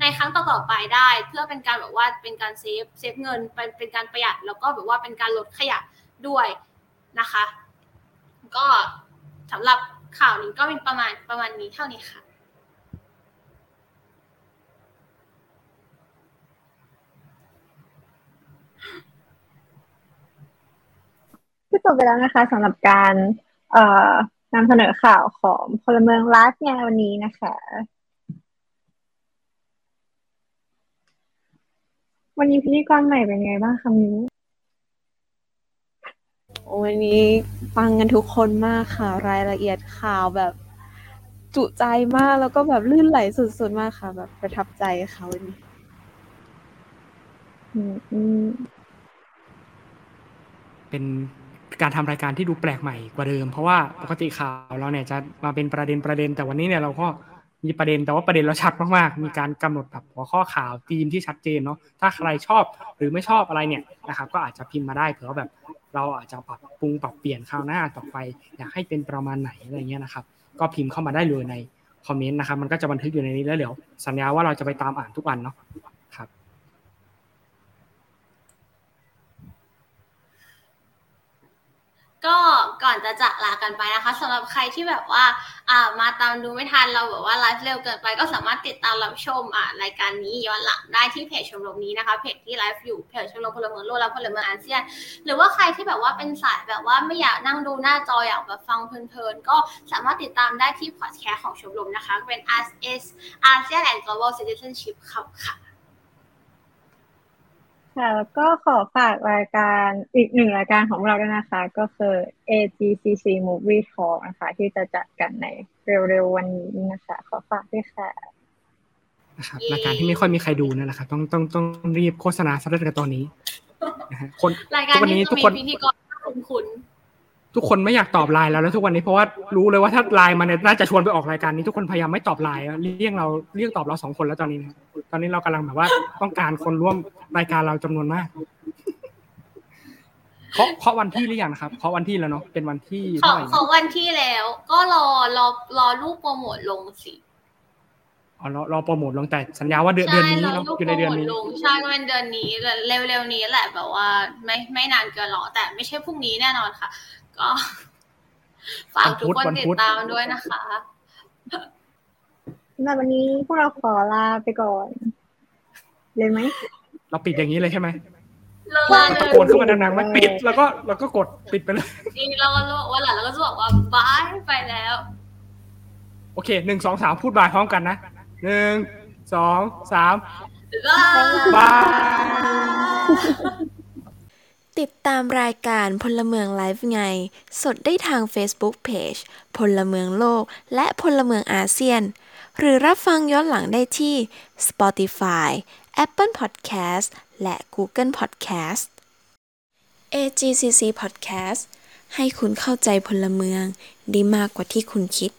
ในครั้งต่อๆไปได้ เพื่อเป็นการแบบว่าเป็นการ save save เงินเป็นเป็นการประหยัดแล้วก็แบบว่าเป็นการลดขยะด้วยนะคะ ก็สำหรับข่าวนี้ก็มีประมาณประมาณนี้เท่านี้ค่ะ ก็จบไปแล้วนะคะสำหรับการเอ่อนำเสนอข่าวของพลเมืองรัฐในวันนี้นะคะ วันนี้พิธีกรใหม่เป็นไงบ้างคะมิววันนี้ฟังกันทุกคนมากค่ะ รายละเอียดข่าวแบบจุใจมากแล้วก็แบบลื่นไหลสุดๆมากค่ะ แบบประทับใจค่ะวันนี้เป็น การทำรายการที่ดูแปลกใหม่กว่าเดิม เพราะว่าปกติข่าวเราเนี่ยจะมาเป็นประเด็นประเด็น แต่วันนี้เนี่ยเราก็มีประเด็นแต่ว่าประเด็นเราชัดมากๆ มีการกำหนดแบบหัวข้อข่าวธีมที่ชัดเจนเนาะถ้าใครชอบหรือไม่ชอบอะไรเนี่ยนะครับก็อาจจะพิมพ์มาได้เผื่อแบบเราอาจจะปรับปรุงปรับเปลี่ยนคราวหน้าต่อไป อยากให้เป็นประมาณไหนอะไรเงี้ยนะครับ ก็พิมพ์เข้ามาได้เลยในคอมเมนต์นะครับมันก็จะบันทึกอยู่ในนี้แล้วเดี๋ยวสัญญาว่าเราจะไปตามอ่านทุกวันเนาะครับ ก็ก่อนจะจากลากันไปนะคะสำหรับใครที่แบบว่าอ่ามาตามดูไม่ทันเราแบบว่าไลฟ์เร็วเกินไปก็สามารถติดตามรับชมอ่ารายการนี้ย้อนหลังได้ที่เพจชมรมนี้นะคะเพจที่ไลฟ์อยู่เพจชมรมพลเมืองโลกและพลเมืองอาเซียน หรือว่าใครที่แบบว่าเป็นสายแบบว่าไม่อยากนั่งดูหน้าจออยากแบบฟังเพลินๆก็สามารถติดตามได้ที่พอดแคสต์ของชมรมนะคะเป็น AS ASEAN and Global Citizenship ค่ะ ค่ะ แล้วก็ขอฝากรายการอีกหนึ่งรายการของเราด้วยนะคะ ก็คือ AGCC Movie Talk นะคะ ที่จะจัดกันในเร็วๆวันนี้นะคะ ขอฝากด้วยค่ะนะครับรายการที่ไม่ค่อยมีใครดูนั่นแหละครับต้องต้องต้องรีบโฆษณาสักเรื่องตอนนี้นะฮะคนทุกวันนี้ทุกคนพิธีกรคุณ ทุกคนไม่อยากตอบไลน์แล้วแล้วทุกวันนี้เพราะว่ารู้เลยว่าถ้าไลน์มาเนี่ยน่าจะชวนไปออกรายการนี้ทุกคนพยายามไม่ตอบไลน์เรียกเราเรียกตอบเราสองคนแล้วตอนนี้นะตอนนี้เรากำลังแบบว่าต้องการคนร่วมรายการเราจำนวนมากเคาะเคาะวันที่หรือยังครับเคาะวันที่แล้วเนาะเป็นวันที่เท่าไหร่เคาะวันที่แล้ว ก็รอรอรอลูกโปรโมทลงสิอ๋อรอรอโปรโมทลงแต่สัญญาว่าเดือนเดือนนี้เนาะอยู่ในเดือนนี้ใช่ก็เป็นเดือนนี้เร็วๆนี้แหละแบบว่า ไม่ไม่นานเกินหรอกแต่ไม่ใช่พรุ่งนี้แน่นอนค่ะ ก็ฝากทุกคนติดตามด้วยนะคะสำหรับวันนี้พวกเราขอลาไปก่อน เลยไหม เราปิดอย่างนี้เลยใช่ไหมเราตะโกนเข้ามาดังๆมันปิดแล้วก็แล้วก็กดปิดไปเลยจริงเราก็บอกว่าหลังเราก็จะบอกว่าบายไปแล้ว โอเคหนึ่งสองสามพูดบายพร้อมกันนะหนึ่งสองสามบ๊ายบายบาย ติดตามรายการพลเมืองไลฟ์ไง สดได้ทาง Facebook Page พลเมืองโลก และพลเมืองอาเซียน หรือรับฟังย้อนหลังได้ที่ Spotify Apple Podcast และ Google Podcast AGCC Podcast ให้คุณเข้าใจพลเมืองด้มากกว่าที่คุณคิด